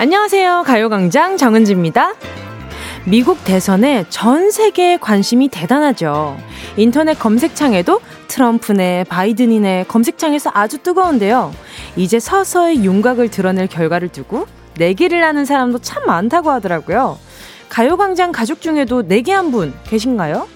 안녕하세요. 가요광장 정은지입니다. 미국 대선에 전 세계의 관심이 대단하죠. 인터넷 검색창에도 트럼프네, 바이든이네 검색창에서 아주 뜨거운데요. 이제 서서히 윤곽을 드러낼 결과를 두고 내기를 하는 사람도 참 많다고 하더라고요. 가요광장 가족 중에도 내기 한 분 계신가요?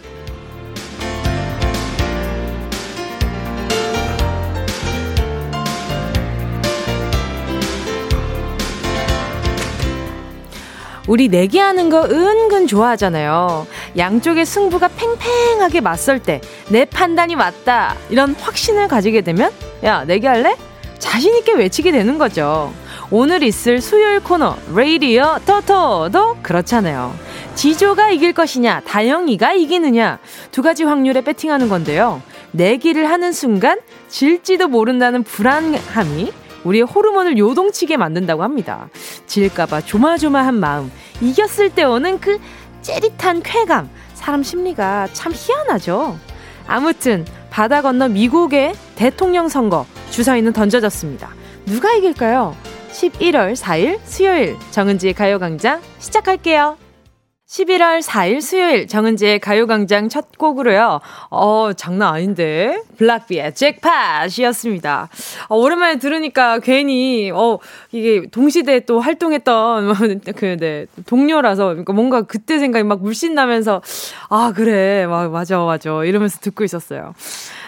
우리 내기하는 거 은근 좋아하잖아요. 양쪽의 승부가 팽팽하게 맞설 때 내 판단이 맞다 이런 확신을 가지게 되면 야 내기할래? 자신 있게 외치게 되는 거죠. 오늘 있을 수요일 코너 레이디어 토토도 그렇잖아요. 지조가 이길 것이냐 다영이가 이기느냐 두 가지 확률에 배팅하는 건데요. 내기를 하는 순간 질지도 모른다는 불안함이 우리의 호르몬을 요동치게 만든다고 합니다. 질까봐 조마조마한 마음, 이겼을 때 오는 그 찌릿한 쾌감, 사람 심리가 참 희한하죠. 아무튼 바다 건너 미국의 대통령 선거 주사위는 던져졌습니다. 누가 이길까요? 11월 4일 수요일 정은지의 가요광장 시작할게요. 11월 4일 수요일 정은지의 가요광장 첫 곡으로요. 어, 장난 아닌데. 블락비의 잭팟이었습니다. 어, 오랜만에 들으니까 괜히, 어, 이게 동시대에 또 활동했던, 뭐, 그, 네, 동료라서, 그러니까 뭔가 그때 생각이 막 물씬 나면서, 아, 그래. 막, 맞아, 맞아. 이러면서 듣고 있었어요.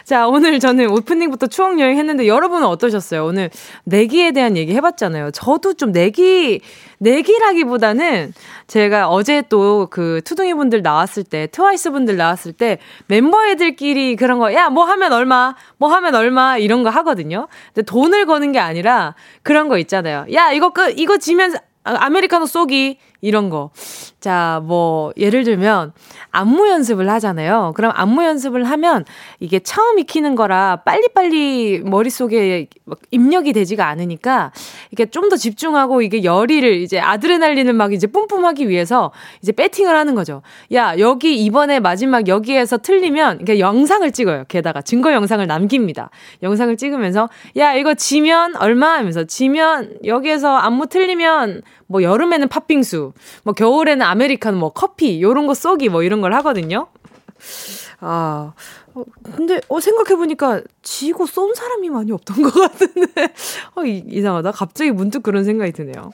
자, 오늘 저는 오프닝부터 추억 여행 했는데 여러분은 어떠셨어요? 오늘 내기에 대한 얘기 해봤잖아요. 저도 좀 내기, 내기라기보다는 제가 어제 또 그 투둥이 분들 나왔을 때, 트와이스 분들 나왔을 때 멤버 애들끼리 그런 거, 야, 뭐 하면 얼마, 뭐 하면 얼마, 이런 거 하거든요. 근데 돈을 거는 게 아니라 그런 거 있잖아요. 야, 이거 끝, 이거 지면 아메리카노 쏘기, 이런 거. 자, 뭐, 예를 들면, 안무 연습을 하잖아요. 그럼 안무 연습을 하면 이게 처음 익히는 거라 빨리빨리 머릿속에 입력이 되지가 않으니까 이게 좀 더 집중하고 이게 열의를 이제 아드레날린을 막 이제 뿜뿜하기 위해서 이제 배팅을 하는 거죠. 야, 여기 이번에 마지막 여기에서 틀리면 이게 영상을 찍어요. 게다가 증거 영상을 남깁니다. 영상을 찍으면서 야, 이거 지면 얼마 하면서 지면 여기에서 안무 틀리면 뭐 여름에는 팥빙수, 뭐 겨울에는 아메리카노, 뭐 커피 요런 거 쏘기 뭐 이런 걸 하거든요. 아, 어, 근데 어 생각해보니까 지고 쏜 사람이 많이 없던 것 같은데 어 이, 이상하다. 갑자기 문득 그런 생각이 드네요.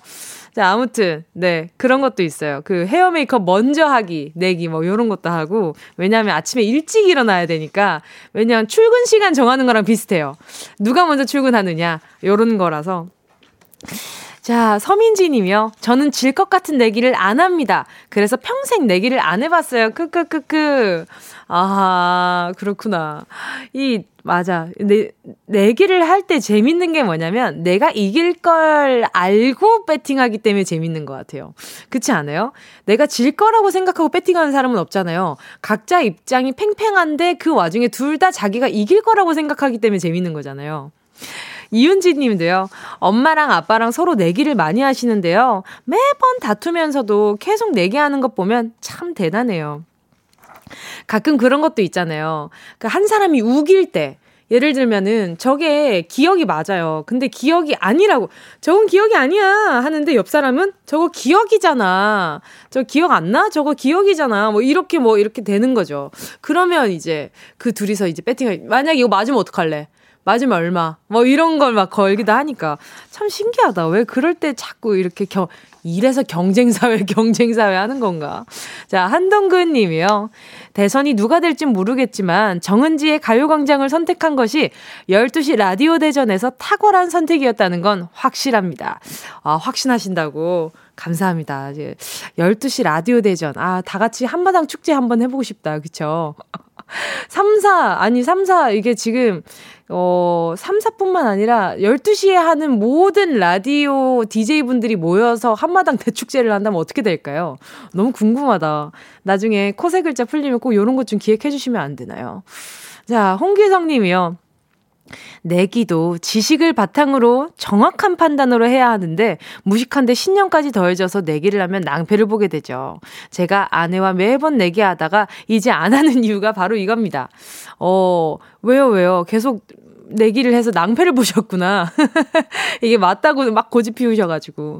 자, 아무튼, 네, 그런 것도 있어요. 그 헤어 메이크업 먼저 하기, 내기, 뭐, 요런 것도 하고, 왜냐하면 아침에 일찍 일어나야 되니까, 왜냐하면 출근 시간 정하는 거랑 비슷해요. 누가 먼저 출근하느냐, 요런 거라서. 자, 서민지 님이요. 저는 질 것 같은 내기를 안 합니다. 그래서 평생 내기를 안 해봤어요. 크크크크. 아, 그렇구나. 이, 맞아. 내, 내기를 할 때 재밌는 게 뭐냐면, 내가 이길 걸 알고 배팅하기 때문에 재밌는 것 같아요. 그렇지 않아요? 내가 질 거라고 생각하고 배팅하는 사람은 없잖아요. 각자 입장이 팽팽한데 그 와중에 둘 다 자기가 이길 거라고 생각하기 때문에 재밌는 거잖아요. 이윤지 님도요. 엄마랑 아빠랑 서로 내기를 많이 하시는데요. 매번 다투면서도 계속 내기하는 것 보면 참 대단해요. 가끔 그런 것도 있잖아요. 그 한 사람이 우길 때 예를 들면은 저게 기억이 맞아요. 근데 기억이 아니라고. 저건 기억이 아니야. 하는데 옆 사람은 저거 기억이잖아. 저 기억 안 나? 저거 기억이잖아. 뭐 이렇게 뭐 이렇게 되는 거죠. 그러면 이제 그 둘이서 이제 배팅을 만약에 이거 맞으면 어떡할래? 맞으면 얼마 뭐 이런 걸 막 걸기도 하니까 참 신기하다. 왜 그럴 때 자꾸 이렇게 겨, 이래서 경쟁사회 경쟁사회 하는 건가? 자 한동근 님이요. 대선이 누가 될진 모르겠지만 정은지의 가요광장을 선택한 것이 12시 라디오 대전에서 탁월한 선택이었다는 건 확실합니다. 아 확신하신다고 감사합니다. 이제 12시 라디오 대전 아 다 같이 한마당 축제 한번 해보고 싶다. 그쵸? 3, 4, 아니 3, 4 이게 지금 어, 3, 4뿐만 아니라 12시에 하는 모든 라디오 DJ분들이 모여서 한마당 대축제를 한다면 어떻게 될까요? 너무 궁금하다. 나중에 코세 글자 풀리면 꼭 요런 것 좀 기획해 주시면 안 되나요? 자, 홍기성 님이요. 내기도 지식을 바탕으로 정확한 판단으로 해야 하는데 무식한데 신념까지 더해져서 내기를 하면 낭패를 보게 되죠. 제가 아내와 매번 내기하다가 이제 안 하는 이유가 바로 이겁니다. 어, 왜요, 왜요? 계속 내기를 해서 낭패를 보셨구나. 이게 맞다고 막 고집 피우셔가지고.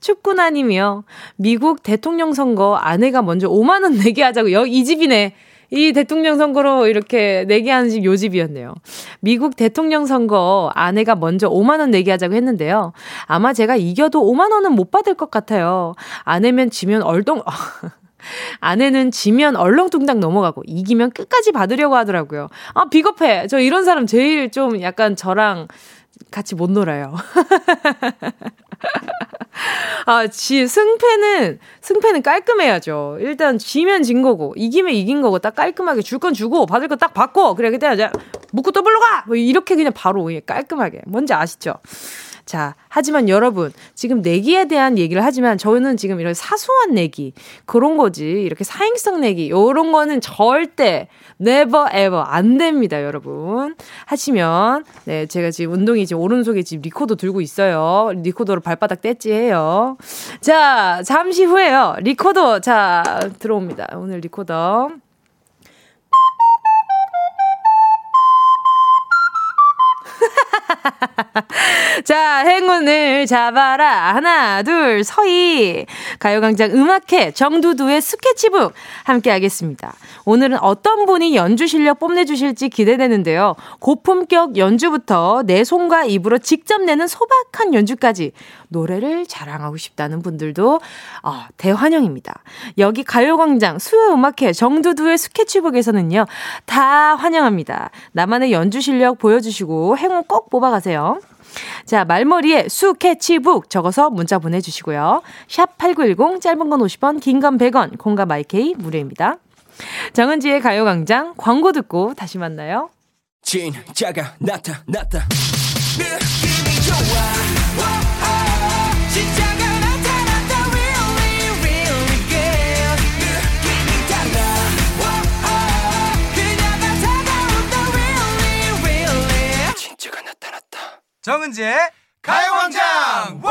축구나님이요. 미국 대통령 선거 아내가 먼저 5만원 내기 하자고. 여, 이 집이네. 이 대통령 선거로 이렇게 내기하는 집요 집이었네요. 미국 대통령 선거 아내가 먼저 5만원 내기하자고 했는데요. 아마 제가 이겨도 5만원은 못 받을 것 같아요. 아내면 지면 얼동, 아내는 지면 얼렁뚱땅 넘어가고 이기면 끝까지 받으려고 하더라고요. 아, 비겁해. 저 이런 사람 제일 좀 약간 저랑 같이 못 놀아요. 아, 지, 승패는, 승패는 깔끔해야죠. 일단 지면 진 거고, 이기면 이긴 거고, 딱 깔끔하게 줄 건 주고, 받을 거 딱 받고, 그래, 그때 이제 묻고 더블로 가! 뭐 이렇게 그냥 바로 깔끔하게. 뭔지 아시죠? 자, 하지만 여러분, 지금 내기에 대한 얘기를 하지만 저는 지금 이런 사소한 내기, 그런 거지. 이렇게 사행성 내기, 요런 거는 절대, never ever 안 됩니다, 여러분. 하시면, 네, 제가 지금 운동이 지금 오른손에 지금 리코더 들고 있어요. 리코더로 발바닥 떼지 해요. 자, 잠시 후에요. 리코더, 자, 들어옵니다. 오늘 리코더. 자, 행운을 잡아라. 하나, 둘, 서희. 가요광장 음악회 정두두의 스케치북 함께 하겠습니다. 오늘은 어떤 분이 연주 실력 뽐내주실지 기대되는데요. 고품격 연주부터 내 손과 입으로 직접 내는 소박한 연주까지 노래를 자랑하고 싶다는 분들도 어, 대환영입니다. 여기 가요광장 수요음악회 정두두의 스케치북에서는요. 다 환영합니다. 나만의 연주 실력 보여주시고 행운 꼭 뽑아가세요. 자, 말머리에 수 캐치북 적어서 문자 보내주시고요. 샵 8910 짧은 건 50원, 긴 건 100원, 공과 마이케이 무료입니다. 정은지의 가요광장 광고 듣고 다시 만나요. 진짜가 나타났다. 느낌이 좋아. 정은지의 가요광장!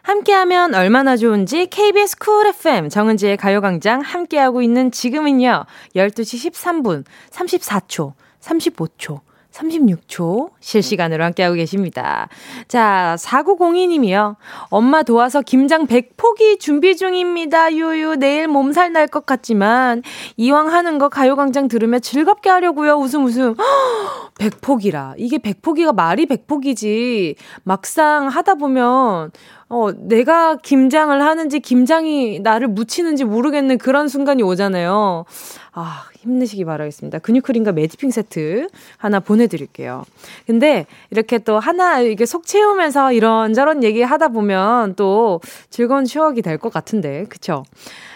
함께하면 얼마나 좋은지 KBS 쿨 FM 정은지의 가요광장 함께하고 있는 지금은요 12시 13분 34초 35초 36초 실시간으로 함께하고 계십니다. 자, 4902님이요. 엄마 도와서 김장 100포기 준비 중입니다. 유유, 내일 몸살 날 것 같지만, 이왕 하는 거 가요광장 들으며 즐겁게 하려고요. 웃음 웃음. 100포기라. 이게 100포기가 말이 100포기지. 막상 하다 보면, 어, 내가 김장을 하는지 김장이 나를 묻히는지 모르겠는 그런 순간이 오잖아요. 아, 힘내시기 바라겠습니다. 근육크림과 매디핑 세트 하나 보내드릴게요. 근데 이렇게 또 하나 이게 속 채우면서 이런저런 얘기 하다 보면 또 즐거운 추억이 될 것 같은데, 그쵸?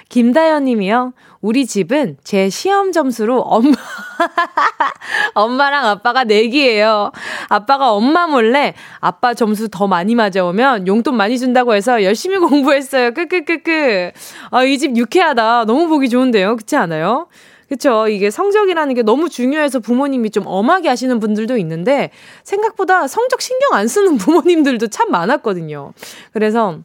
김다연 님이요. 우리 집은 제 시험 점수로 엄마, 엄마랑 아빠가 내기예요. 아빠가 엄마 몰래 아빠 점수 더 많이 맞아오면 용돈 많이 준다고 해서 열심히 공부했어요. 끄끄끄끄. 아, 이 집 유쾌하다. 너무 보기 좋은데요. 그렇지 않아요? 그쵸. 이게 성적이라는 게 너무 중요해서 부모님이 좀 엄하게 하시는 분들도 있는데 생각보다 성적 신경 안 쓰는 부모님들도 참 많았거든요. 그래서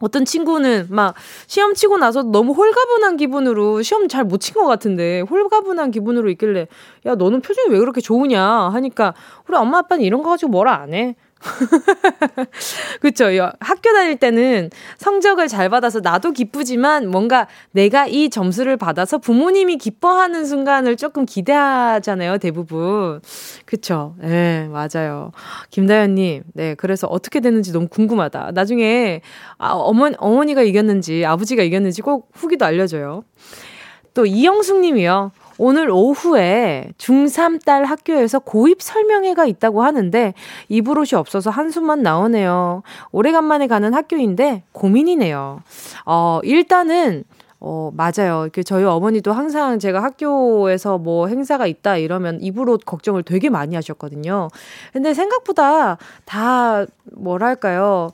어떤 친구는 막 시험 치고 나서 너무 홀가분한 기분으로 시험 잘 못 친 것 같은데 홀가분한 기분으로 있길래 야 너는 표정이 왜 그렇게 좋으냐 하니까 우리 엄마 아빠는 이런 거 가지고 뭐라 안 해. 그쵸. 학교 다닐 때는 성적을 잘 받아서 나도 기쁘지만 뭔가 내가 이 점수를 받아서 부모님이 기뻐하는 순간을 조금 기대하잖아요. 대부분. 그쵸. 예, 네, 맞아요. 김다현님, 네. 그래서 어떻게 됐는지 너무 궁금하다. 나중에 아, 어머니, 어머니가 이겼는지 아버지가 이겼는지 꼭 후기도 알려줘요. 또 이영숙 님이요. 오늘 오후에 중3 딸 학교에서 고입 설명회가 있다고 하는데 입을 옷이 없어서 한숨만 나오네요. 오래간만에 가는 학교인데 고민이네요. 어, 일단은 어, 맞아요. 그 저희 어머니도 항상 제가 학교에서 뭐 행사가 있다 이러면 입으로 걱정을 되게 많이 하셨거든요. 근데 생각보다 다 뭐랄까요.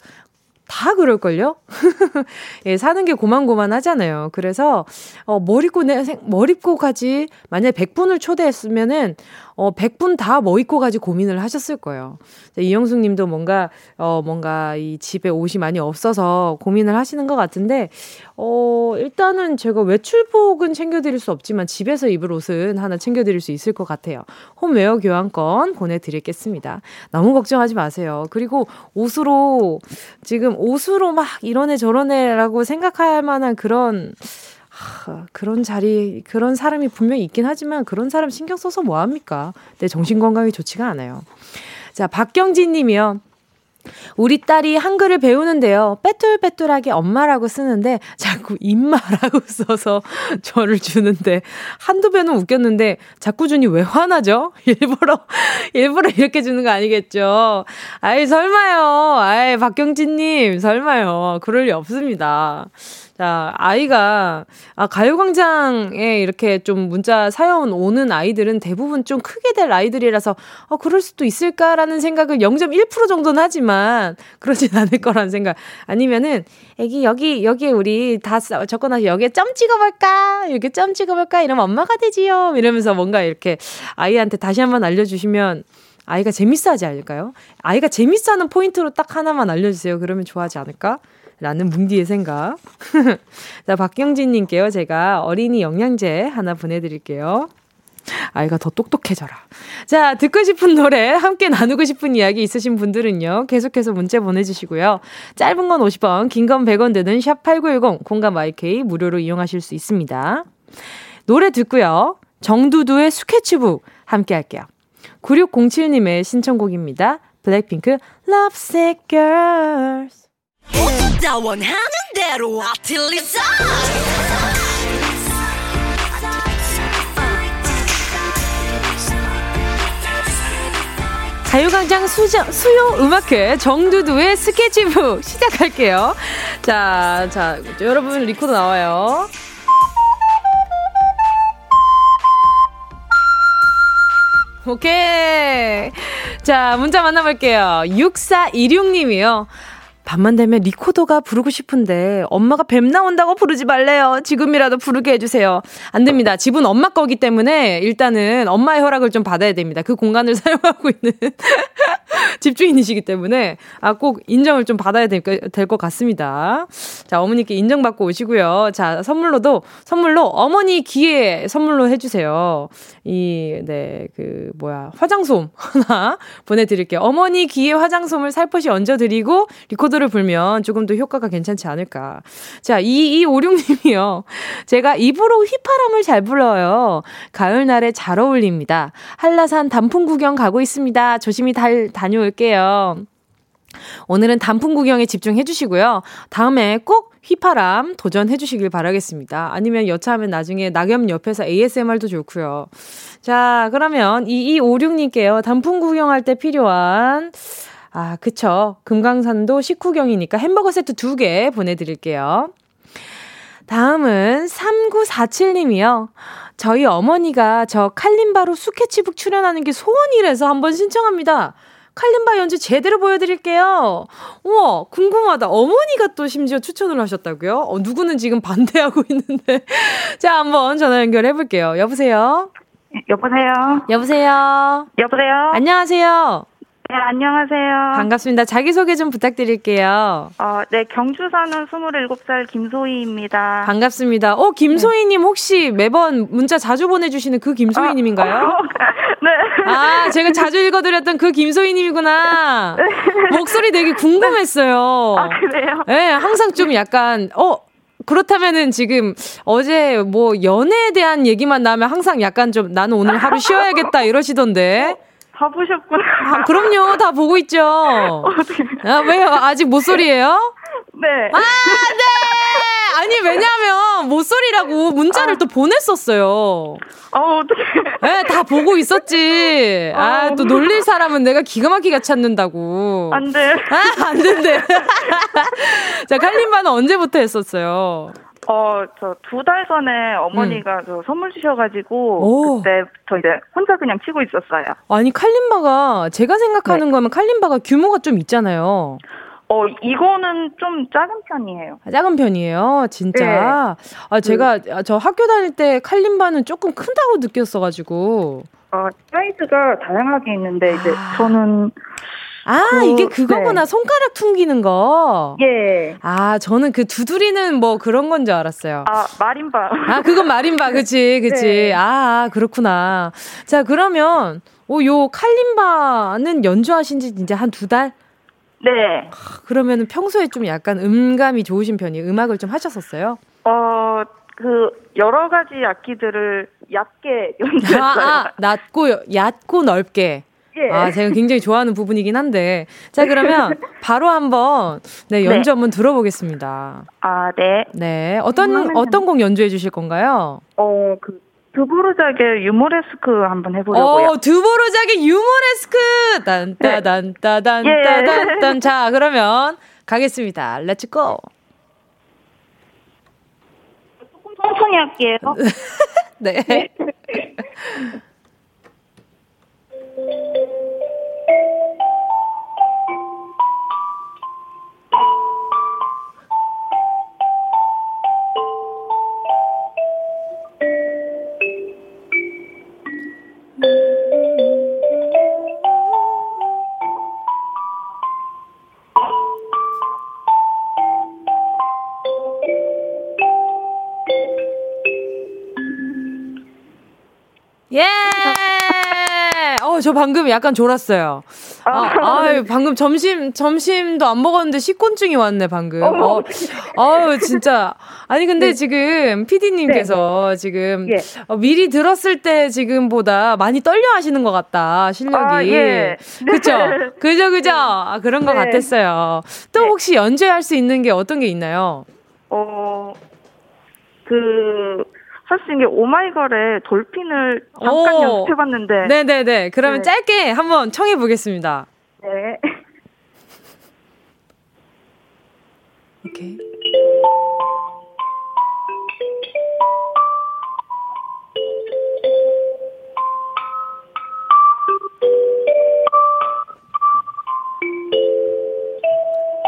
다 그럴걸요? 예, 사는 게 고만고만 하잖아요. 그래서, 어, 뭘 입고, 내, 뭘 입고 가지? 만약에 100분을 초대했으면은, 어, 100분 다 뭐 입고 가지 고민을 하셨을 거예요. 이영숙 님도 뭔가, 어, 뭔가 이 집에 옷이 많이 없어서 고민을 하시는 것 같은데, 어, 일단은 제가 외출복은 챙겨드릴 수 없지만 집에서 입을 옷은 하나 챙겨드릴 수 있을 것 같아요. 홈웨어 교환권 보내드리겠습니다. 너무 걱정하지 마세요. 그리고 옷으로, 지금 옷으로 막 저런 애라고 생각할 만한 그런, 하, 그런 자리, 그런 사람이 분명히 있긴 하지만 그런 사람 신경 써서 뭐합니까? 내 정신 건강이 좋지가 않아요. 자, 박경진 님이요. 우리 딸이 한글을 배우는데요. 빼뚤빼뚤하게 엄마라고 쓰는데 자꾸 임마라고 써서 저를 주는데 한두 배는 웃겼는데 자꾸 주니 왜 화나죠? 일부러 일부러 이렇게 주는 거 아니겠죠? 아이 설마요. 아이 박경진 님 설마요. 그럴 리 없습니다. 자, 아이가, 아, 가요광장에 이렇게 좀 문자 사연 오는 아이들은 대부분 좀 크게 될 아이들이라서, 어, 그럴 수도 있을까라는 생각을 0.1% 정도는 하지만, 그러진 않을 거라는 생각. 아니면은, 애기, 여기, 여기에 우리 다 적어놔서 여기에 점 찍어볼까? 이렇게 점 찍어볼까? 이러면 엄마가 되지요. 이러면서 뭔가 이렇게 아이한테 다시 한번 알려주시면, 아이가 재밌어 하지 않을까요? 아이가 재밌어 하는 포인트로 딱 하나만 알려주세요. 그러면 좋아하지 않을까? 라는 뭉디의 생각. 자, 박경진님께요. 제가 어린이 영양제 하나 보내드릴게요. 아이가 더 똑똑해져라. 자, 듣고 싶은 노래, 함께 나누고 싶은 이야기 있으신 분들은요, 계속해서 문자 보내주시고요. 짧은 건 50원, 긴 건 100원 드는 샵8910, 공감 YK 무료로 이용하실 수 있습니다. 노래 듣고요. 정두두의 스케치북 함께 할게요. 9607님의 신청곡입니다. 블랙핑크, Lovesick Girls. 다 원하는 대로 아틀리사 가요광장 수저, 수요 음악회 정두두의 스케치북 시작할게요. 자, 자, 여러분 리코더 나와요. 오케이. 자, 문자 만나볼게요. 6426님이요. 밤만 되면 리코더가 부르고 싶은데 엄마가 뱀 나온다고 부르지 말래요. 지금이라도 부르게 해주세요. 안 됩니다. 집은 엄마 거기 때문에 일단은 엄마의 허락을 좀 받아야 됩니다. 그 공간을 사용하고 있는 집주인이시기 때문에 아, 꼭 인정을 좀 받아야 될 것 같습니다. 자, 어머니께 인정받고 오시고요. 자, 선물로도 선물로 어머니 귀에 선물로 해주세요. 이, 네, 그, 뭐야, 화장솜 하나 보내드릴게요. 어머니 귀에 화장솜을 살포시 얹어드리고 리코더 노래를 불면 조금 더 효과가 괜찮지 않을까. 자, 2256님이요. 제가 입으로 휘파람을 잘 불러요. 가을날에 잘 어울립니다. 한라산 단풍 구경 가고 있습니다. 조심히 달, 다녀올게요. 오늘은 단풍 구경에 집중해 주시고요. 다음에 꼭 휘파람 도전해 주시길 바라겠습니다. 아니면 여차하면 나중에 낙엽 옆에서 ASMR도 좋고요. 자, 그러면 2256님께요. 단풍 구경할 때 필요한 아, 그쵸. 금강산도 식후경이니까 햄버거 세트 두 개 보내드릴게요. 다음은 3947님이요. 저희 어머니가 저 칼림바로 스케치북 출연하는 게 소원이라서 한번 신청합니다. 칼림바 연주 제대로 보여드릴게요. 우와, 궁금하다. 어머니가 또 심지어 추천을 하셨다고요? 어, 누구는 지금 반대하고 있는데. 자, 한번 전화 연결해볼게요. 여보세요? 여보세요? 여보세요? 여보세요? 안녕하세요? 네, 안녕하세요. 반갑습니다. 자기소개 좀 부탁드릴게요. 어, 네, 경주 사는 27살 김소희입니다. 반갑습니다. 어, 김소희님 혹시 매번 문자 자주 보내주시는 그 김소희님인가요? 어, 네. 아, 제가 자주 읽어드렸던 그 김소희님이구나. 네. 목소리 되게 궁금했어요. 아, 그래요? 네, 항상 좀 약간, 어, 그렇다면은 지금 어제 뭐 연애에 대한 얘기만 나면 항상 약간 좀 나는 오늘 하루 쉬어야겠다 이러시던데. 다 보셨구나. 아, 그럼요. 다 보고 있죠. 아, 왜요? 아직 모쏠이에요? 네. 아, 네! 아니, 왜냐면, 모쏠이라고 문자를 아. 또 보냈었어요. 어, 어떡해. 네, 다 보고 있었지. 아, 아 또 놀릴 사람은 내가 기가 막히게 찾는다고. 안 돼. 아, 안 된대. 자, 칼림바는 언제부터 했었어요? 어, 저 두 달 전에 어머니가 음. 저 선물 주셔가지고 오. 그때 저 이제 혼자 그냥 치고 있었어요. 아니 칼림바가 제가 생각하는 네. 거면 칼림바가 규모가 좀 있잖아요. 어, 이거는 좀 작은 편이에요. 아, 작은 편이에요? 진짜? 네. 아, 제가, 그, 저 학교 다닐 때 칼림바는 조금 큰다고 느꼈어가지고. 어, 사이즈가 다양하게 있는데 이제 아. 저는 아, 그, 이게 그거구나. 네. 손가락 퉁기는 거. 예. 아, 저는 그 두드리는 뭐 그런 건 줄 알았어요. 아, 마림바. 아, 그건 마림바. 그치, 그치. 네. 아, 그렇구나. 자, 그러면, 오, 요 칼림바는 연주하신 지 이제 한 두 달? 네. 그러면은 평소에 좀 약간 음감이 좋으신 편이에요? 음악을 좀 하셨었어요? 어, 그, 여러 가지 악기들을 얕게 연주했어요. 아, 아 낮고, 얕고 넓게. 예. 아, 제가 굉장히 좋아하는 부분이긴 한데. 자, 그러면 바로 한번, 네, 네. 연주 네. 한번 들어보겠습니다. 아, 네. 네. 어떤, 어떤 곡 연주해 주실 건가요? 어, 그, 드보르작의 유모레스크 한번 해보려고요. 어, 드보르작의 유모레스크! 딴따단, 따단, 네. 따단, 딴. 자, 그러면 가겠습니다. Let's go! 조금 천천히 할게요. 네. 네. 어, 저 방금 약간 졸았어요. 아, 아 방금 점심, 점심도 안 먹었는데 식곤증이 왔네, 방금. 어, 아유, 진짜. 아니, 근데 네. 지금 PD님께서 네. 지금 예. 어, 미리 들었을 때 지금보다 많이 떨려 하시는 것 같다, 실력이. 아, 예. 그쵸? 그죠, 그죠? 아, 그런 것 네. 같았어요. 또 네. 혹시 연주할 수 있는 게 어떤 게 있나요? 어, 그, 사실 이게 오마이걸의 돌핀을 잠깐 오. 연습해봤는데. 네네네. 그러면 네. 짧게 한번 청해보겠습니다. 네. 오케이.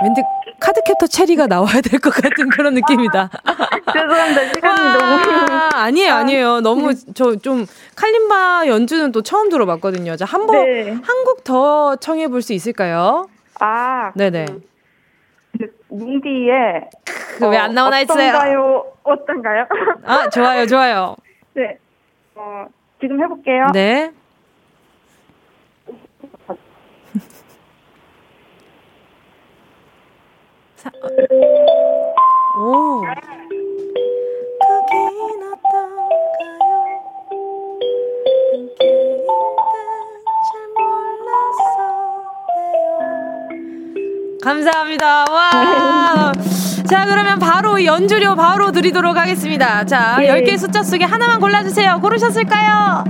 왠지 카드캡터 체리가 나와야 될 것 같은 그런 느낌이다. 죄송합니다. 시간이 아, 너무. 아니에요, 아니에요. 너무 저 좀 칼림바 연주는 또 처음 들어봤거든요. 자, 한 번, 네. 한곡 더 청해 볼 수 있을까요? 아. 네네. 그, 뭉디의. 그 왜안 어, 나오나 했어요? 어떤가요? 어떤가요? 아, 좋아요, 좋아요. 네. 어, 지금 해볼게요. 네. 사, 오. 함께일 땐잘 몰랐었네요. 감사합니다. 와. 자, 그러면 바로 연주료 바로 드리도록 하겠습니다. 자, 예. 10개 숫자 속에 하나만 골라주세요. 고르셨을까요?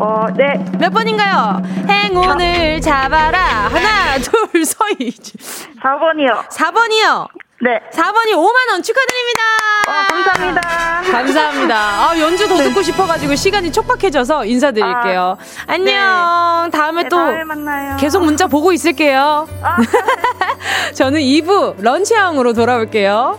어, 네. 몇 번인가요? 행운을 잡아라. 하나, 둘, 서희. 4번이요. 4번이요. 네. 4번이 5만원 축하드립니다. 와, 감사합니다. 감사합니다. 아, 연주 더 네. 듣고 싶어가지고 시간이 촉박해져서 인사드릴게요. 아, 안녕. 네. 다음에 네, 또 다음에. 계속 문자 보고 있을게요. 아. 저는 2부 런치형으로 돌아올게요.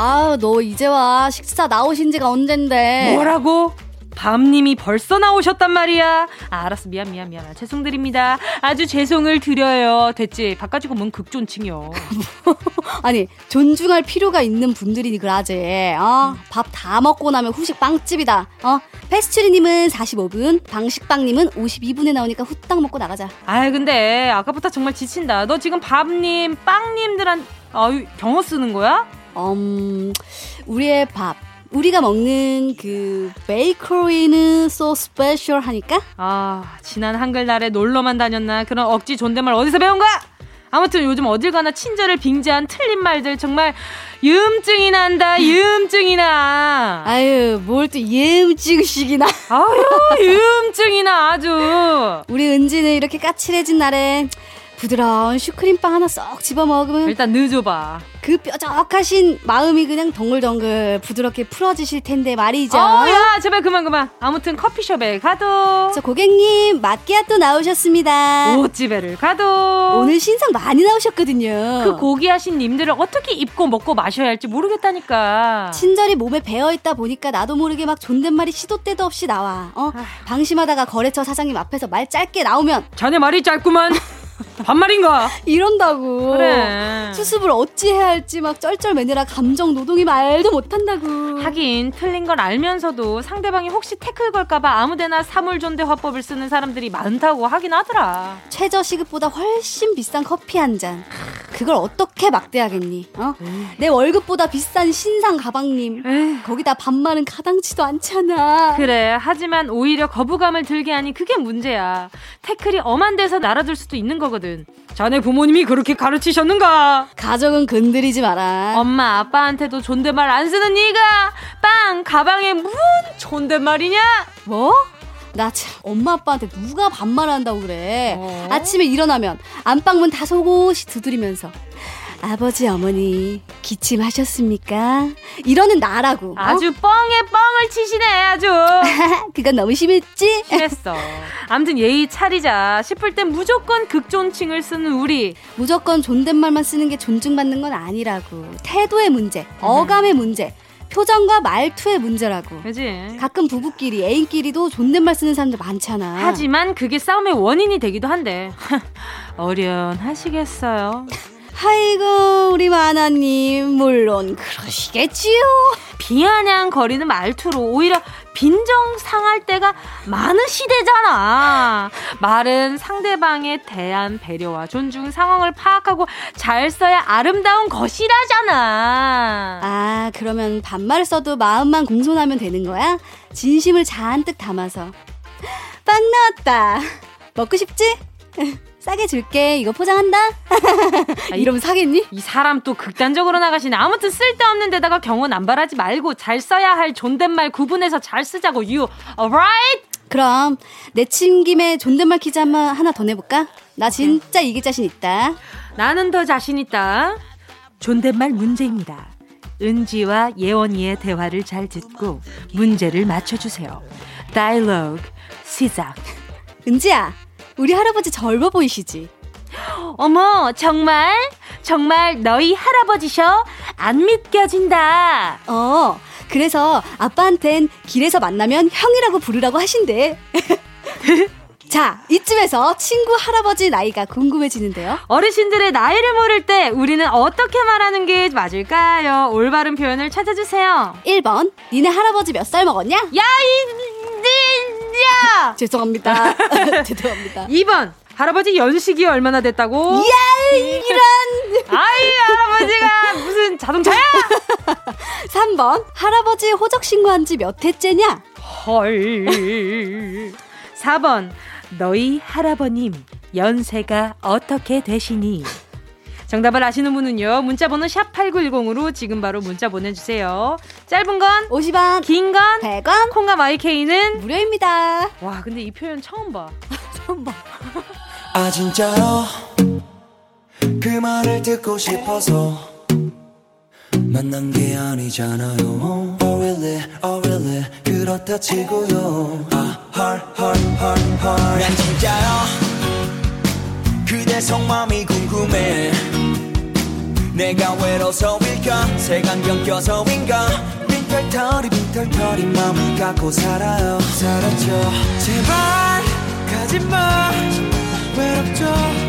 아, 너 이제 와. 식사 나오신 지가 언젠데. 뭐라고? 밤님이 벌써 나오셨단 말이야. 아, 알았어. 미안, 미안, 미안. 죄송드립니다. 아주 죄송을 드려요. 됐지? 바꿔주고 뭔 극존칭이요. 아니, 존중할 필요가 있는 분들이니 그라제. 어? 밥 다 먹고 나면 후식 빵집이다. 어? 페스츄리님은 45분, 방식빵님은 52분에 나오니까 후딱 먹고 나가자. 아 근데 아까부터 정말 지친다. 너 지금 밥님, 빵님들한, 아유, 경호 쓰는 거야? 음, 우리의 밥. 우리가 먹는 그 베이커리는 so special 하니까? 아, 지난 한글날에 놀러만 다녔나? 그런 억지 존댓말 어디서 배운 거야? 아무튼 요즘 어딜 가나 친절을 빙자한 틀린 말들 정말 유음증이 난다 유음증이 나 아유 뭘또 유음증식이 나 아유 유음증이 나 아주 우리 은지는 이렇게 까칠해진 날에 부드러운 슈크림빵 하나 쏙 집어 먹으면 일단 늦어봐. 그 뾰족하신 마음이 그냥 동글동글 부드럽게 풀어지실 텐데 말이죠. 어, 야, 제발 그만 그만. 아무튼 커피숍에 가도. 저 고객님 마끼아또 나오셨습니다. 옷집에를 가도. 오늘 신상 많이 나오셨거든요. 그 고귀하신 님들을 어떻게 입고 먹고 마셔야 할지 모르겠다니까. 친절히 몸에 배어 있다 보니까 나도 모르게 막 존댓말이 시도 때도 없이 나와. 어? 방심하다가 거래처 사장님 앞에서 말 짧게 나오면 자네 말이 짧구만. 반말인가? 이런다고. 그래. 수습을 어찌 해야 할지 막 쩔쩔매느라 감정 노동이 말도 못한다고. 하긴 틀린 걸 알면서도 상대방이 혹시 태클 걸까봐 아무데나 사물존대 화법을 쓰는 사람들이 많다고 하긴 하더라. 최저 시급보다 훨씬 비싼 커피 한 잔. 그걸 어떻게 막대하겠니? 어? 내 월급보다 비싼 신상 가방님. 에이. 거기다 반말은 가당치도 않잖아. 그래. 하지만 오히려 거부감을 들게 하니 그게 문제야. 태클이 엄한 데서 날아들 수도 있는 거 거든. 자네 부모님이 그렇게 가르치셨는가? 가정은 건드리지 마라. 엄마 아빠한테도 존댓말 안 쓰는 네가 빵 가방에 무슨 존댓말이냐? 뭐? 나 참 엄마 아빠한테 누가 반말한다고 그래. 어? 아침에 일어나면 안방문 다소곳이 두드리면서 아버지 어머니 기침하셨습니까? 이러는 나라고. 어? 아주 뻥에 뻥을 치시네 아주. 그건 너무 심했지? 했어. 아무튼 예의 차리자 싶을 땐 무조건 극존칭을 쓰는 우리. 무조건 존댓말만 쓰는 게 존중받는 건 아니라고. 태도의 문제, 어감의 문제, 표정과 말투의 문제라고. 그지? 가끔 부부끼리, 애인끼리도 존댓말 쓰는 사람들 많잖아. 하지만 그게 싸움의 원인이 되기도 한데. 어련하시겠어요. 아이고, 우리 마나님, 물론 그러시겠지요. 비아냥거리는 말투로 오히려 빈정 상할 때가 많으시대잖아. 말은 상대방에 대한 배려와 존중 상황을 파악하고 잘 써야 아름다운 것이라잖아. 아, 그러면 반말 써도 마음만 공손하면 되는 거야? 진심을 잔뜩 담아서. 빵 나왔다. 먹고 싶지? 싸게 줄게. 이거 포장한다. 이러면 사겠니? 이 사람 또 극단적으로 나가시네. 아무튼 쓸데없는 데다가 경우 남발하지 말고 잘 써야 할 존댓말 구분해서 잘 쓰자고. You alright? 그럼 내친김에 존댓말 퀴즈 한번 하나 더 내볼까? 나 진짜 이길 자신 있다. 나는 더 자신 있다. 존댓말 문제입니다. 은지와 예원이의 대화를 잘 듣고 문제를 맞춰주세요. 다이로그 시작. 은지야, 우리 할아버지 젊어 보이시지? 어머, 정말? 정말 너희 할아버지셔? 안 믿겨진다. 어, 그래서 아빠한텐 길에서 만나면 형이라고 부르라고 하신대. 자, 이쯤에서 친구 할아버지 나이가 궁금해지는데요. 어르신들의 나이를 모를 때 우리는 어떻게 말하는 게 맞을까요? 올바른 표현을 찾아주세요. 1번, 니네 할아버지 몇 살 먹었냐? 야, 이, 니, 야! 죄송합니다. 죄송합니다. 2번, 할아버지 연식이 얼마나 됐다고? 야, 이런! 아이, 할아버지가 무슨 자동차야? 3번, 할아버지 호적 신고한 지 몇 해째냐? 헐. 4번, 너희 할아버님 연세가 어떻게 되시니? 정답을 아시는 분은요. 문자 번호 샵 8910으로 지금 바로 문자 보내주세요. 짧은 건 50원, 긴 건 100원, 콩과 마이케이는 무료입니다. 와 근데 이 표현 처음 봐. 처음 봐. 아 진짜요 그 말을 듣고 싶어서 만난 게 아니잖아요 Oh really, oh really 그렇다 치고요 아 헐, 헐, 헐, 헐. 난 진짜요 그대 속마음이 궁금해 내가 외로워서일까? 색안경 껴서인가? 빈털터리 빈털터리 마음을 갖고 살아요. 살았죠 제발 가지마. 외롭죠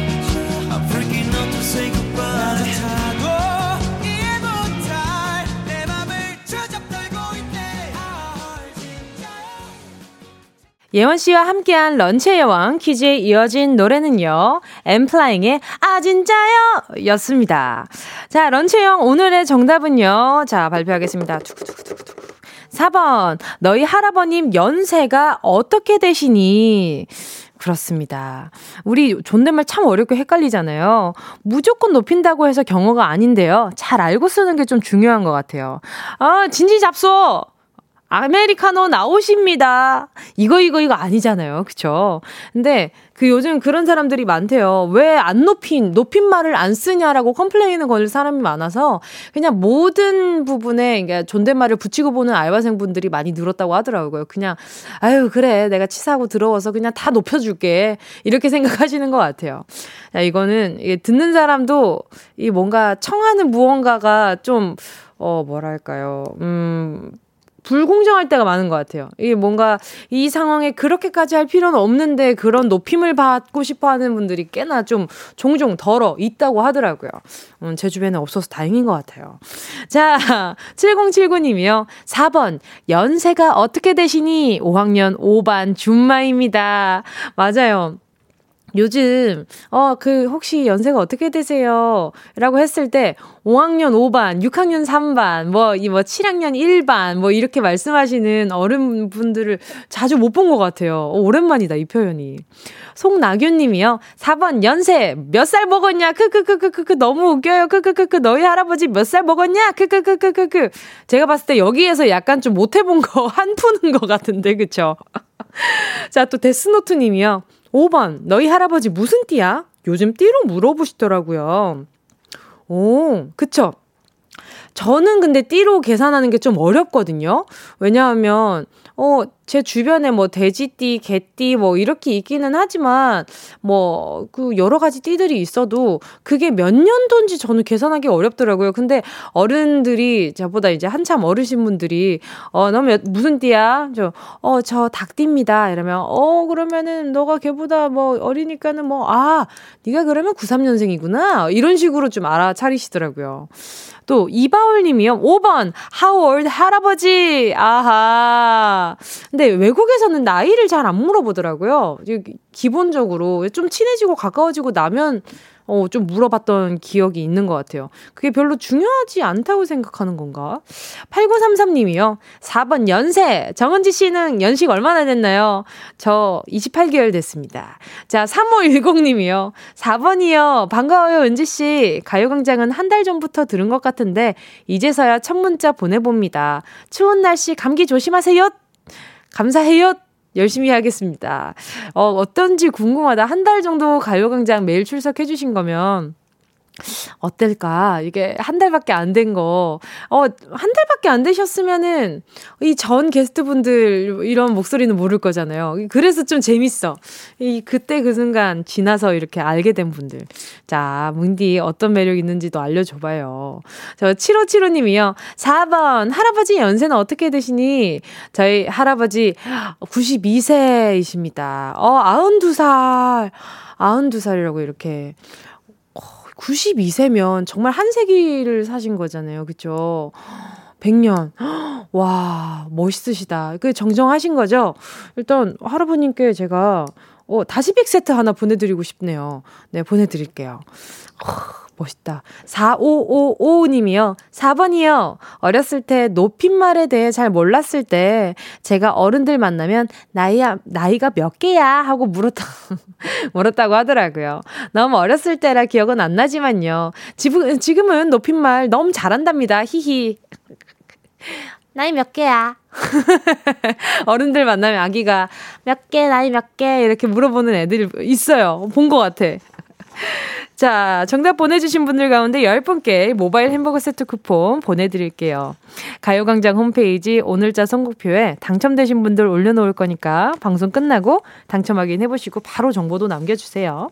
예원 씨와 함께한 런치의 여왕 퀴즈에 이어진 노래는요. 엠플라잉의 아 진짜요 였습니다. 자 런치의 여왕 오늘의 정답은요. 자 발표하겠습니다. 두구두구두구두구. 4번 너희 할아버님 연세가 어떻게 되시니? 그렇습니다. 우리 존댓말 참 어렵게 헷갈리잖아요. 무조건 높인다고 해서 경어가 아닌데요. 잘 알고 쓰는 게 좀 중요한 것 같아요. 아, 진지 잡소! 아메리카노 나오십니다. 이거, 이거, 이거 아니잖아요. 그쵸? 근데 그 요즘 그런 사람들이 많대요. 왜 안 높인, 높인 말을 안 쓰냐라고 complain을 걸는 사람이 많아서 그냥 모든 부분에 그러니까 존댓말을 붙이고 보는 알바생분들이 많이 늘었다고 하더라고요. 그냥, 아유, 그래. 내가 치사하고 더러워서 그냥 다 높여줄게. 이렇게 생각하시는 것 같아요. 자, 이거는 이게 듣는 사람도 이 뭔가 청하는 무언가가 좀, 어, 뭐랄까요. 음, 불공정할 때가 많은 것 같아요. 이게 뭔가 이 상황에 그렇게까지 할 필요는 없는데 그런 높임을 받고 싶어 하는 분들이 꽤나 좀 종종 덜어 있다고 하더라고요. 음, 제 주변에 없어서 다행인 것 같아요. 자, 7079님이요. 4번, 연세가 어떻게 되시니? 5학년 5반 준마입니다. 맞아요. 요즘, 어, 그, 혹시 연세가 어떻게 되세요? 라고 했을 때, 5학년 5반, 6학년 3반, 뭐, 이 뭐, 7학년 1반, 뭐, 이렇게 말씀하시는 어른분들을 자주 못 본 것 같아요. 어, 오랜만이다, 이 표현이. 송나균 님이요. 4번, 연세, 몇 살 먹었냐? 크크크크크크, 너무 웃겨요. 크크크크, 너희 할아버지 몇 살 먹었냐? 크크크크크크. 제가 봤을 때 여기에서 약간 좀 못해본 거 한 푸는 것 같은데, 그쵸? 자, 또 데스노트 님이요. 5번, 너희 할아버지 무슨 띠야? 요즘 띠로 물어보시더라고요. 오, 그쵸. 저는 근데 띠로 계산하는 게 좀 어렵거든요. 왜냐하면, 어, 제 주변에 뭐 돼지띠, 개띠 뭐 이렇게 있기는 하지만 뭐 그 여러 가지 띠들이 있어도 그게 몇 년도인지 저는 계산하기 어렵더라고요. 근데 어른들이 저보다 이제 한참 어르신 분들이 어, 너 몇, 무슨 띠야? 저, 어, 저 닭띠입니다. 이러면 어, 그러면은 너가 걔보다 뭐 어리니까는 뭐 아, 네가 그러면 93년생이구나. 이런 식으로 좀 알아차리시더라고요. 또 이바울 님이요. 5번 하워드 할아버지. 아하. 근데 외국에서는 나이를 잘 안 물어보더라고요. 기본적으로 좀 친해지고 가까워지고 나면 어, 좀 물어봤던 기억이 있는 것 같아요. 그게 별로 중요하지 않다고 생각하는 건가? 8933님이요. 4번 연세. 정은지 씨는 연식 얼마나 됐나요? 저 28개월 됐습니다. 자, 3510님이요. 4번이요. 반가워요, 은지 씨. 가요광장은 한 달 전부터 들은 것 같은데, 이제서야 첫 문자 보내봅니다. 추운 날씨 감기 조심하세요. 감사해요. 열심히 하겠습니다. 어, 어떤지 궁금하다. 한 달 정도 가요광장 매일 출석해 주신 거면 어떨까? 이게 한 달밖에 안 된 거. 어, 한 달밖에 안 되셨으면은 이 전 게스트분들 이런 목소리는 모를 거잖아요. 그래서 좀 재밌어. 이 그때 그 순간 지나서 이렇게 알게 된 분들. 자, 뭉디 어떤 매력 있는지도 알려줘 봐요. 저 7575 님이요. 4번, 할아버지 연세는 어떻게 되시니? 저희 할아버지 92세이십니다. 어, 92살. 92살이라고 이렇게 92세면 정말 한 세기를 사신 거잖아요. 그쵸? 100년. 와, 멋있으시다. 그 정정하신 거죠? 일단 할아버님께 제가 어, 다시백 세트 하나 보내드리고 싶네요. 네, 보내드릴게요. 멋있다. 4555님이요. 4번이요. 어렸을 때 높임말에 대해 잘 몰랐을 때 제가 어른들 만나면 나이야, 나이가 몇 개야? 하고 물었다, 물었다고 하더라고요. 너무 어렸을 때라 기억은 안 나지만요. 지금, 지금은 높임말 너무 잘한답니다. 히히. 나이 몇 개야? 어른들 만나면 아기가 몇 개, 나이 몇 개, 이렇게 물어보는 애들이 있어요. 본 것 같아. 자, 정답 보내주신 분들 가운데 10분께 모바일 햄버거 세트 쿠폰 보내드릴게요. 가요광장 홈페이지 오늘자 선곡표에 당첨되신 분들 올려놓을 거니까 방송 끝나고 당첨 확인해보시고 바로 정보도 남겨주세요.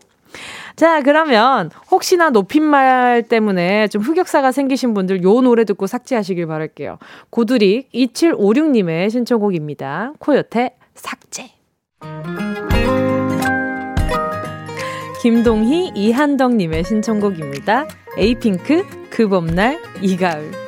자, 그러면 혹시나 높임말 때문에 좀 흑역사가 생기신 분들 요 노래 듣고 삭제하시길 바랄게요. 고드릭 2756님의 신청곡입니다. 코요태 삭제. 김동희, 이한덕님의 신청곡입니다. 에이핑크, 그 봄날, 이가을.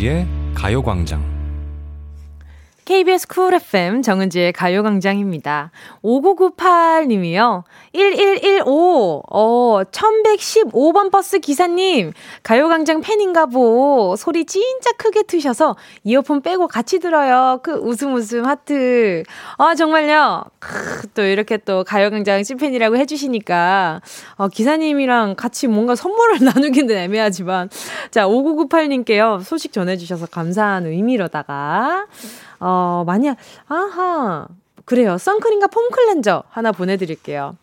정은지의 가요광장 KBS 쿨 FM 정은지의 가요광장입니다. 5998님이요. 1115, 어, 1115번 버스 기사님, 가요광장 팬인가 보. 소리 진짜 크게 트셔서 이어폰 빼고 같이 들어요. 그 웃음 웃음 하트. 아, 정말요. 크, 또 이렇게 또 가요광장 찐팬이라고 해주시니까, 어, 기사님이랑 같이 뭔가 선물을 나누기는 애매하지만, 자, 5998님께요. 소식 전해주셔서 감사한 의미로다가, 어, 만약, 아하. 그래요. 선크림과 폼 클렌저 하나 보내드릴게요.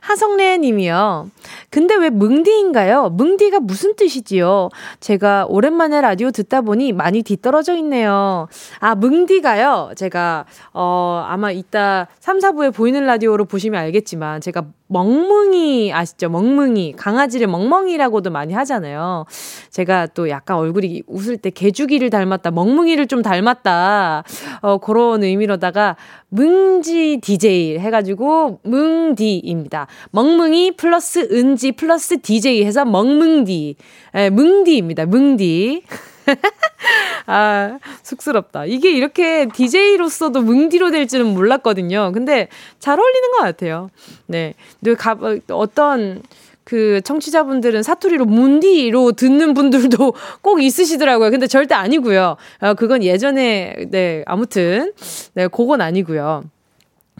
하성래 님이요. 근데 왜 뭉디인가요? 뭉디가 무슨 뜻이지요? 제가 오랜만에 라디오 듣다 보니 많이 뒤떨어져 있네요. 아, 뭉디가요. 제가, 어, 아마 이따 3, 4부에 보이는 라디오로 보시면 알겠지만, 제가 멍뭉이 아시죠? 멍뭉이. 강아지를 멍멍이라고도 많이 하잖아요. 제가 또 약간 얼굴이 웃을 때 개주기를 닮았다, 멍뭉이를 좀 닮았다. 어, 그런 의미로다가 뭉지 DJ 해가지고 뭉디입니다. 멍뭉이 플러스 은지 플러스 DJ 해서 멍뭉디. 예, 뭉디입니다. 뭉디. 아, 쑥스럽다. 이게 이렇게 DJ로서도 뭉디로 될지는 몰랐거든요. 근데 잘 어울리는 것 같아요. 네. 가, 어떤, 그 청취자분들은 사투리로 문디로 듣는 분들도 꼭 있으시더라고요. 근데 절대 아니고요. 어, 그건 예전에 네 아무튼 네 그건 아니고요.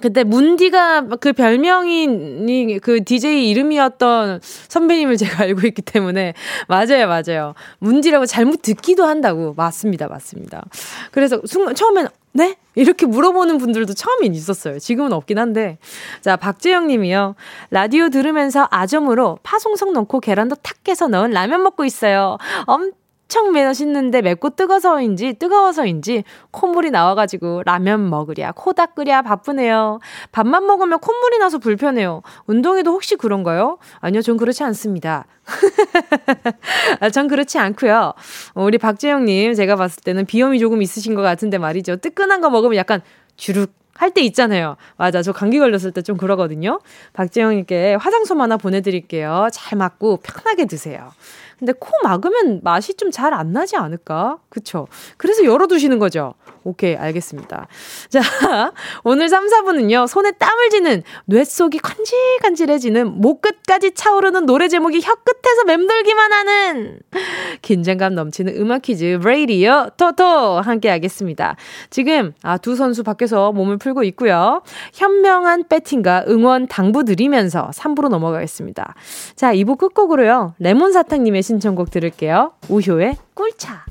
그때 문디가 그 별명이 그 DJ 이름이었던 선배님을 제가 알고 있기 때문에 맞아요, 맞아요. 문디라고 잘못 듣기도 한다고 맞습니다, 맞습니다. 그래서 순간 처음엔 네? 이렇게 물어보는 분들도 처음엔 있었어요. 지금은 없긴 한데. 자, 박재영 님이요. 라디오 들으면서 아점으로 파송석 넣고 계란도 탁 깨서 넣은 라면 먹고 있어요. 엄 엄청 맛있는데 맵고 뜨거워서인지 뜨거워서인지 콧물이 나와가지고 라면 먹으랴 코 닦으랴 바쁘네요. 밥만 먹으면 콧물이 나서 불편해요. 운동에도 혹시 그런가요? 아니요, 전 그렇지 않습니다. 아, 전 그렇지 않고요. 우리 박재영님 제가 봤을 때는 비염이 조금 있으신 것 같은데 말이죠. 뜨끈한 거 먹으면 약간 주룩 할 때 있잖아요. 맞아. 저 감기 걸렸을 때 좀 그러거든요. 박재영님께 화장솜 하나 보내드릴게요. 잘 맞고 편하게 드세요. 근데 코 막으면 맛이 좀 잘 안 나지 않을까? 그쵸? 그래서 열어두시는 거죠. 오케이, 알겠습니다. 자, 오늘 3, 4분은요, 손에 땀을 쥐는, 뇌 속이 간질간질해지는, 목 끝까지 차오르는 노래 제목이 혀 끝에서 맴돌기만 하는, 긴장감 넘치는 음악 퀴즈, 브레이디어 토토, 함께 하겠습니다. 지금, 아, 두 선수 밖에서 몸을 풀고 있고요. 현명한 배팅과 응원 당부 드리면서 3부로 넘어가겠습니다. 자, 2부 끝곡으로요, 레몬사탕님의 신청곡 들을게요. 우효의 꿀차.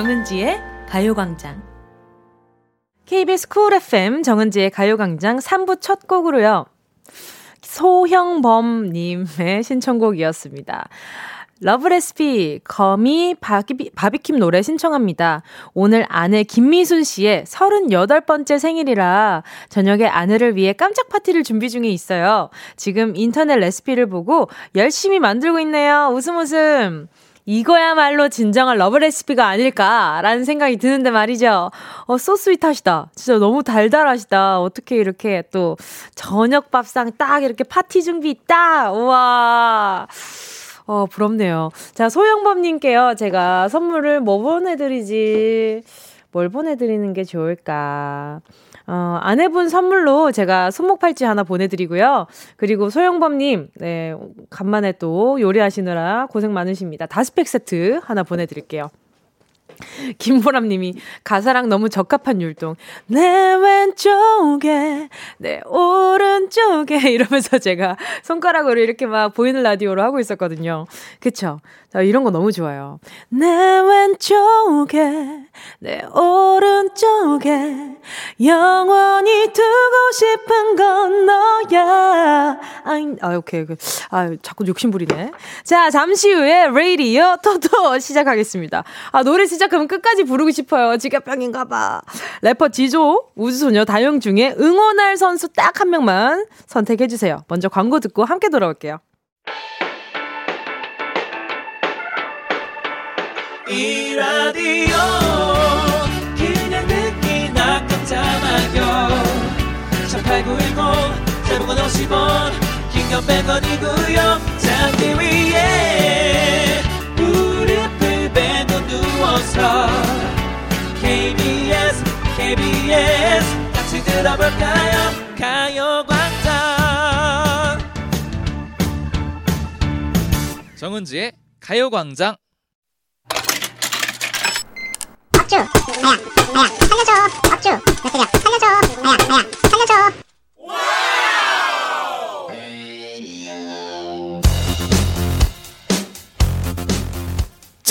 정은지의 가요광장. KBS 쿨 FM 정은지의 가요광장 3부 첫 곡으로요. 소형범님의 신청곡이었습니다. Love Recipe 거미 바비, 바비킴 노래 신청합니다. 오늘 아내 김미순 씨의 38번째 생일이라 저녁에 아내를 위해 깜짝 파티를 준비 중에 있어요. 지금 인터넷 레시피를 보고 열심히 만들고 있네요. 웃음 웃음. 이거야말로 진정한 love recipe가 아닐까라는 생각이 드는데 말이죠. 어, so sweet하시다. 진짜 너무 달달하시다. 어떻게 이렇게 또 저녁 밥상 딱 이렇게 파티 준비 딱. 우와. 어, 부럽네요. 자, 소영범님께요. 제가 선물을 뭐 보내드리지? 뭘 보내드리는 게 좋을까? 어, 아내분 선물로 제가 손목 팔찌 하나 보내드리고요. 그리고 소영범님, 네, 간만에 또 요리하시느라 고생 많으십니다. 다스팩 세트 하나 보내드릴게요. 김보람 님이 가사랑 너무 적합한 율동. 내 왼쪽에, 내 오른쪽에 이러면서 제가 손가락으로 이렇게 막 보이는 라디오로 하고 있었거든요. 그쵸? 자, 이런 거 너무 좋아요. 내 왼쪽에, 내 오른쪽에, 영원히 두고 싶은 건 너야. 아이, 아, 오케이. 아, 자꾸 욕심부리네. 자, 잠시 후에 레이디어 토토 시작하겠습니다. 아, 노래 시작 하면 끝까지 부르고 싶어요. 지갑병인가 봐. 래퍼 지조, 우주소녀 다영 중에 응원할 선수 딱 한 명만 선택해주세요. 먼저 광고 듣고 함께 돌아올게요. 이 라디오 그냥 듣기나 깜짝마요 18910 대목원 50원 긴건 100원이고요 잠기 위 KBS KBS 같이 들어볼까요? 가요광장. 정은지의 가요광장. 업주 아야 아야. 살려줘. 업주 몇 살려줘. 아야 아야. 살려줘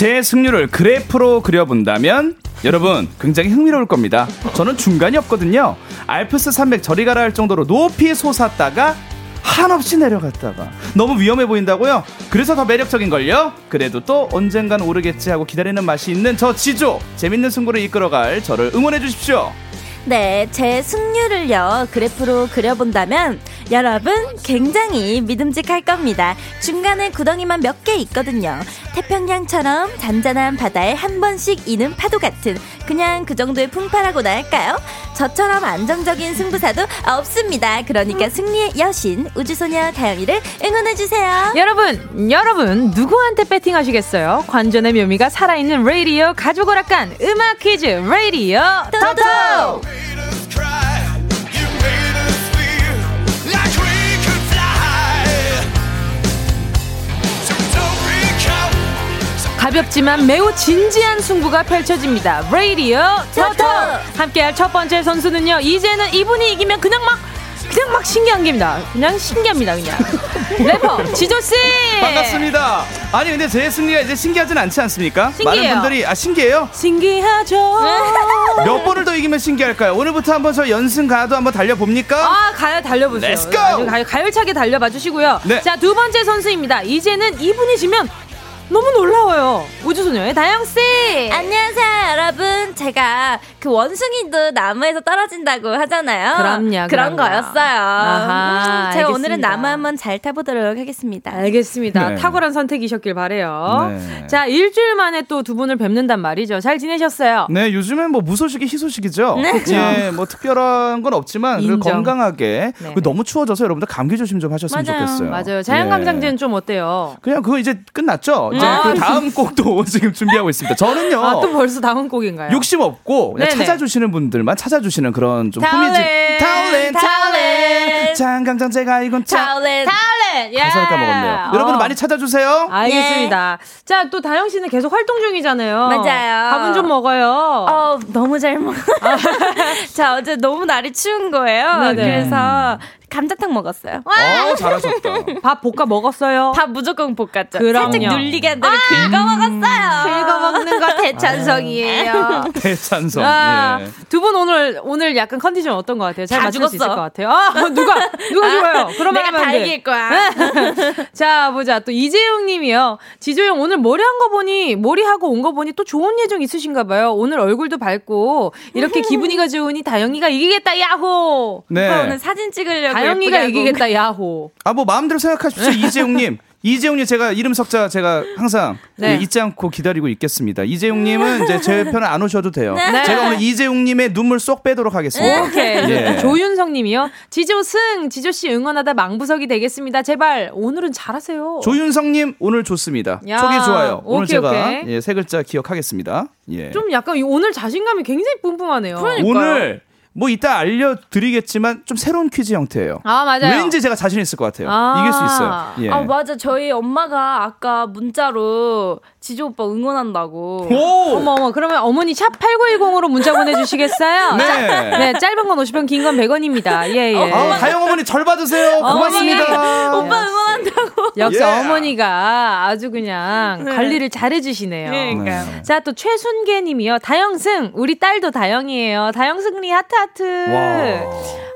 제 승률을 그래프로 그려본다면 여러분 굉장히 흥미로울 겁니다. 저는 중간이 없거든요. 알프스 산맥 저리 가라 할 정도로 높이 솟았다가 한없이 내려갔다가 너무 위험해 보인다고요? 그래서 더 매력적인걸요? 그래도 또 언젠간 오르겠지 하고 기다리는 맛이 있는 저 지조 재밌는 승부를 이끌어갈 저를 응원해 주십시오. 네, 제 승률을요, 그래프로 그려본다면, 여러분, 굉장히 믿음직할 겁니다. 중간에 구덩이만 몇 개 있거든요. 태평양처럼 잔잔한 바다에 한 번씩 이는 파도 같은, 그냥 그 정도의 풍파라고나 할까요? 저처럼 안정적인 승부사도 없습니다. 그러니까 승리의 여신, 우주소녀 다영이를 응원해주세요. 여러분, 여러분, 누구한테 배팅하시겠어요? 관전의 묘미가 살아있는 라디오 가족 오락관 음악 퀴즈 라디오 토토! 가볍지만 매우 진지한 승부가 펼쳐집니다. 라디오 토토! 함께할 첫 번째 선수는요. 이제는 이분이 이기면 그냥 막 그냥 막 신기한 겁니다. 그냥 신기합니다, 그냥. 래퍼 지조 씨! 반갑습니다. 아니 근데 제 승리가 이제 신기하진 않지 않습니까? 신기해요. 많은 분들이 아 신기해요? 신기하죠? 몇 번을 더 이기면 신기할까요? 오늘부터 한번 저 연승 가도 한번 달려봅니까? 아, 가요, 달려보세요. Let's go! 아주 가요, 가열차게 달려봐 주시고요. 네. 자, 두 번째 선수입니다. 이제는 이분이 지면 너무 놀라워요. 우주소녀의 다영씨! 안녕하세요, 여러분. 제가 그 원숭이도 나무에서 떨어진다고 하잖아요. 그럼요, 그런 그럼요. 거였어요. 아하, 음, 제가 오늘은 알겠습니다. 나무 한번 잘 타보도록 하겠습니다. 알겠습니다. 네. 탁월한 선택이셨길 바래요. 네. 자, 일주일 만에 또 두 분을 뵙는단 말이죠. 잘 지내셨어요? 네, 요즘엔 뭐 무소식이 희소식이죠. 네. 예, 뭐 특별한 건 없지만. 건강하게 네. 그리고 너무 추워져서 여러분들 감기 조심 좀 하셨으면 맞아요. 좋겠어요. 맞아요. 자연광장제는 예. 좀 어때요? 그냥 그거 이제 끝났죠. 이제 아, 그 다음 곡도 지금 준비하고 있습니다. 저는요. 아, 또 벌써 다음 곡인가요? 욕심 없고 그냥 네네. 찾아주시는 분들만 찾아주시는 그런 좀 타올렌, 후미진 타올렌 타올렌 장강장 제가 이건 참 타올렌. 타올렌! 예! 가사를 까먹었네요. 어. 여러분 많이 찾아주세요. 알겠습니다. 자, 또 다영 씨는 계속 활동 중이잖아요. 맞아요. 밥은 좀 먹어요. 어, 너무 잘 먹어. 자, 어제 너무 날이 추운 거예요. 네네. 그래서 감자탕 먹었어요. 어 잘하셨다. 밥 볶아 먹었어요. 밥 무조건 볶았죠. 그럼요. 살짝 눌리게 한 다음에 긁어 먹었어요. 긁어 먹는 거 대찬성이에요. 대찬성. 아, 예. 두분 오늘 오늘 약간 컨디션 어떤 것 같아요? 잘다 맞출 수 있을. 것 같아요. 아, 누가 누가 좋아요? 그러면 내가 다. 이길 거야. 자, 보자. 또 이재용 님이요. 지조형 오늘 머리 한 거 보니, 머리 하고 온 거 보니 또 좋은 예정 있으신가 봐요. 오늘 얼굴도 밝고, 이렇게 기분이가 좋으니 다영이가 이기겠다, 야호! 네. 오늘 사진 찍으려고 하고 이기겠다, 야호! 아 뭐 마음대로 생각하십시오 이재용님. 이재용님 제가 이름 석자 제가 항상 네. 예, 잊지 않고 기다리고 있겠습니다. 이재용님은 이제 제 편에 안 오셔도 돼요. 네. 제가 오늘 이재용님의 눈물 쏙 빼도록 하겠습니다. 오케이. 예. 조윤성 님이요. 지조 승, 지조 씨 응원하다 망부석이 되겠습니다. 제발 오늘은 잘하세요. 조윤성님 오늘 좋습니다. 야, 소개 좋아요. 오늘 오케이, 제가 오케이. 예, 세 글자 기억하겠습니다. 예. 좀 약간 이- 오늘 자신감이 굉장히 뿜뿜하네요. 오늘 뭐 이따 알려드리겠지만 좀 새로운 퀴즈 형태예요. 아, 맞아요. 왠지 제가 자신 있을 것 같아요. 아. 이길 수 있어요. 예. 아 맞아 저희 엄마가 아까 문자로 지조 오빠 응원한다고 오! 어머 어머 그러면 어머니 샵 8910으로 문자 보내주시겠어요? 네. 짜- 네 짧은 건 50원 긴 건 100원입니다. 예 예. 아우, 다영 어머니 절 받으세요. 고맙습니다. 오빠 응원한다고 역시 예. 어머니가 아주 그냥 네. 관리를 잘해주시네요. 그러니까요. 네. 자, 또 최순계님이요. 다영승, 우리 딸도 다영이에요. 다영승리 하트 하트.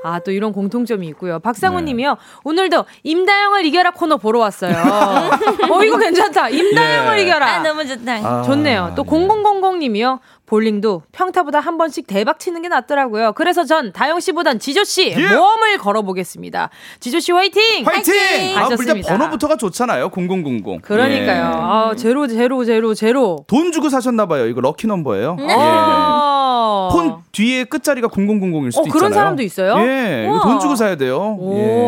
아, 또 이런 공통점이 있고요. 박상우님이요. 네. 오늘도 임다영을 이겨라 코너 보러 왔어요. 어, 이거 괜찮다. 임다영을 예. 이겨라. 아 너무 좋다 아, 좋네요. 또 예. 0000 님이요. 볼링도 평타보다 한 번씩 대박 치는 게 낫더라고요. 그래서 전 다영 씨보단 지조 씨 예. 모험을 걸어보겠습니다. 지조 씨 화이팅! 화이팅! 아, 일단 하셨습니다. 번호부터가 좋잖아요. 0000. 그러니까요. 예. 아, 제로 제로 제로 제로. 돈 주고 사셨나 봐요. 이거 럭키 넘버예요. 예. 어. 폰 뒤에 끝자리가 0000일 수도 어, 그런 있잖아요. 사람도 있어요? 예, 이거. 돈 주고 사야 돼요. 예.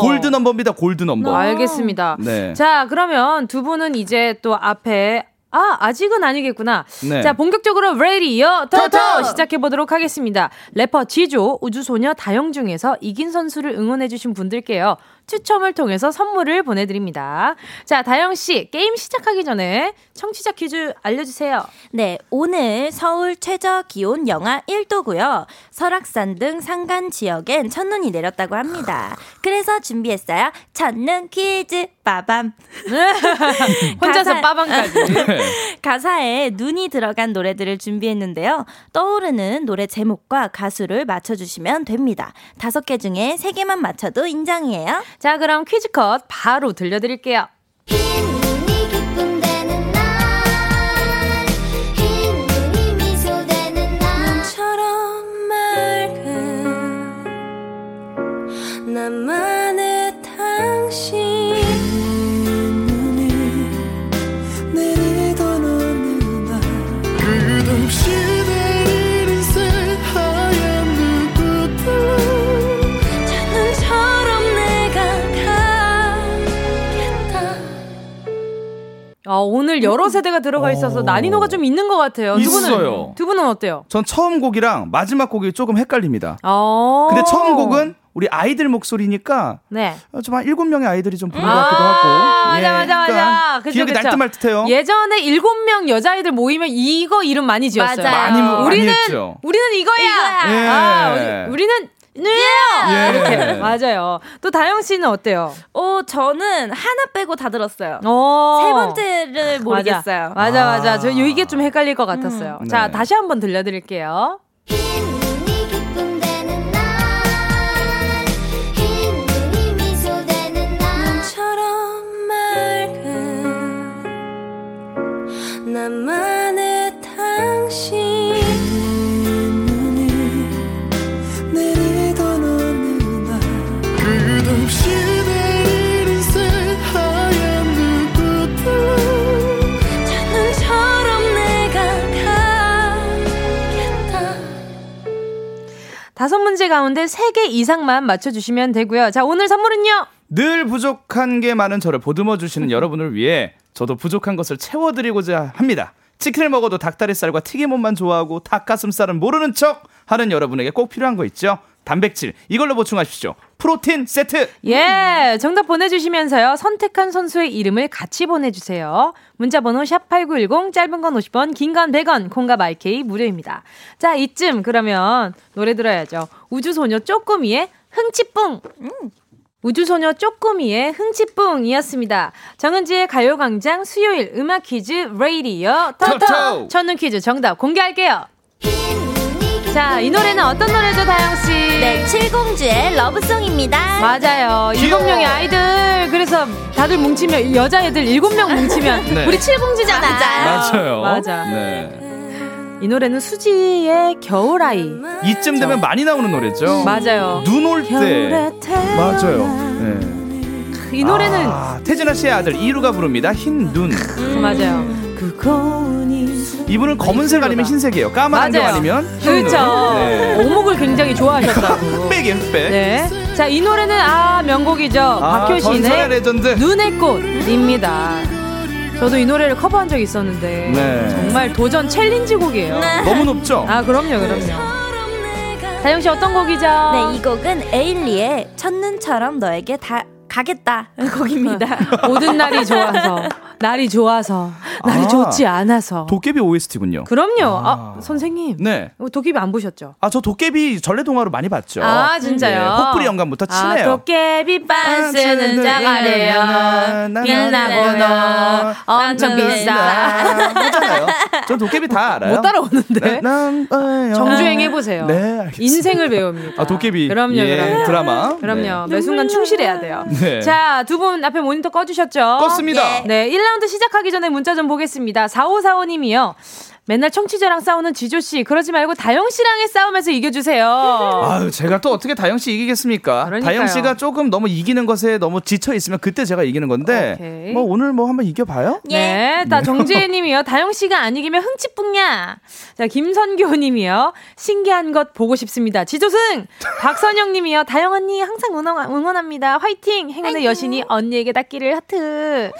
골드 넘버입니다. 골드 넘버. 알겠습니다. 네. 자, 그러면 두 분은 이제 또 앞에 아, 아직은 아니겠구나. 네. 자, 본격적으로 레디어 토토! 시작해 보도록 하겠습니다. 래퍼 지조, 우주소녀 다영 중에서 이긴 선수를 응원해 주신 분들께요. 추첨을 통해서 선물을 보내드립니다. 자, 다영 씨 게임 시작하기 전에 청취자 퀴즈 알려주세요. 네, 오늘 서울 최저 기온 영하 1도고요. 설악산 등 산간 지역엔 첫눈이 내렸다고 합니다. 그래서 준비했어요. 첫눈 퀴즈 빠밤. 혼자서 가사- 빠방까지. 가사에 눈이 들어간 노래들을 준비했는데요. 떠오르는 노래 제목과 가수를 맞춰주시면 됩니다. 다섯 개 중에 세 개만 맞춰도 인정이에요. 자, 그럼 퀴즈 컷 바로 들려드릴게요. 아, 오늘 여러 세대가 들어가 있어서 어. 난이도가 좀 있는 것 같아요. 두 분은, 있어요. 두 분은 어때요? 전 처음 곡이랑 마지막 곡이 조금 헷갈립니다. 어. 근데 처음 곡은 우리 아이들 목소리니까 네. 좀한 일곱 명의 아이들이 좀 부른 것 아, 같기도 하고. 예, 맞아, 맞아, 맞아. 약간 그쵸, 기억이 그쵸. 날듯말듯해요. 예전에 일곱 명 여자아이들 모이면 이거 이름 많이 지었어요. 맞아요. 많이 뭐- 많이 우리는 했죠. 우리는 이거야. 예. 아, 우리, 우리는 누예요. 예. 이렇게 맞아요. 또 다영 씨는 어때요? 어, 저는 하나 빼고 다 들었어요. 어. 세 번째를 모르겠어요. 맞아, 맞아. 아. 저 이게 좀 헷갈릴 것 같았어요. 음. 자, 네. 다시 한번 들려드릴게요. 눈 다섯 문제 가운데 세 개 이상만 맞춰주시면 되고요. 자, 오늘 선물은요? 늘 부족한 게 많은 저를 보듬어 주시는 여러분을 위해 저도 부족한 것을 채워드리고자 합니다. 치킨을 먹어도 닭다리살과 튀김옷만 좋아하고 닭가슴살은 모르는 척 하는 여러분에게 꼭 필요한 거 있죠? 단백질 이걸로 보충하십시오. 프로틴 세트. 예, 정답 보내주시면서요. 선택한 선수의 이름을 같이 보내주세요. 문자번호 샵 8910, 짧은 건 50원, 긴 건 100원, 콩과 마이케이 무료입니다. 자, 이쯤 그러면 노래 들어야죠. 우주소녀 쪼꼬미의 흥치뿡! 우주소녀 쪼꼬미의 흥치뿡이었습니다. 정은지의 가요광장 수요일 음악 퀴즈 레이디어! 토토! 첫눈 퀴즈 정답 공개할게요. 자, 이 노래는 어떤 노래죠, 다영씨? 네, 칠공주의 러브송입니다. 맞아요. 일곱 명의 아이들. 그래서 다들 뭉치면 여자애들 일곱 명 뭉치면 네. 우리 칠공주잖아. 맞아요. 맞아. 네. 이 노래는 수지의 겨울아이. 이쯤 되면 많이 나오는 노래죠. 맞아요. 눈 올 때. 맞아요. 네. 이 노래는 아, 태진아 씨의 아들 이루가 부릅니다. 흰 눈. 음, 맞아요. 이분은 검은색 아니면 흰색이에요. 까만 안경 맞아요. 아니면 흰 그렇죠. 눈. 네. 오목을 굉장히 좋아하셨다고. 흑백이 흑백. 네. 자, 이 노래는 아 명곡이죠. 아, 전설의 박효신의 레전드. 눈의 꽃입니다. 저도 이 노래를 커버한 적이 있었는데 네. 정말 도전 챌린지 곡이에요. 너무 높죠? 아 그럼요, 그럼요. 다영 씨 어떤 곡이죠? 네, 이 곡은 에일리의 첫눈처럼 너에게 다 가겠다 곡입니다. 모든 날이 좋아서 날이 좋아서 날이 아. 좋지 않아서. 도깨비 OST군요. 그럼요. 아, 선생님. 네. 도깨비 안 보셨죠? 아, 저 도깨비 전래 동화로 많이 봤죠. 아, 진짜요? 네, 혹부리 영감부터 치네요. 아, 도깨비 빤스는 장아래요. 빛나고 너 엄청 비싸. 하잖아요. 전 도깨비 다 알아요. 못 따라오는데. 난, 어, 정주행 해보세요. 네, 알겠습니다. 인생을 배웁니다. 아, 도깨비. 그럼요, 예, 그럼요. 드라마. 그럼요. 매 순간 충실해야 돼요. 네. 자, 두 분 앞에 모니터 꺼주셨죠? 껐습니다. 네, 1 라운드 시작하기 전에 문자 좀 보겠습니다. 4545님이요. 맨날 청취자랑 싸우는 지조 씨, 그러지 말고 다영 씨랑의 싸움에서 이겨주세요. 아유, 제가 또 어떻게 다영 씨 이기겠습니까? 그러니까요. 다영 씨가 조금 너무 이기는 것에 너무 지쳐 있으면 그때 제가 이기는 건데, 오케이. 뭐 오늘 뭐 한번 이겨봐요? 네, 다 정지혜 님이요. 다영 씨가 안 이기면 흥치뿡 냐. 자, 김선교 님이요. 신기한 것 보고 싶습니다. 지조승! 박선영 님이요. 다영 언니 항상 응원, 응원합니다. 화이팅! 행운의 여신이 언니에게 닿기를 하트.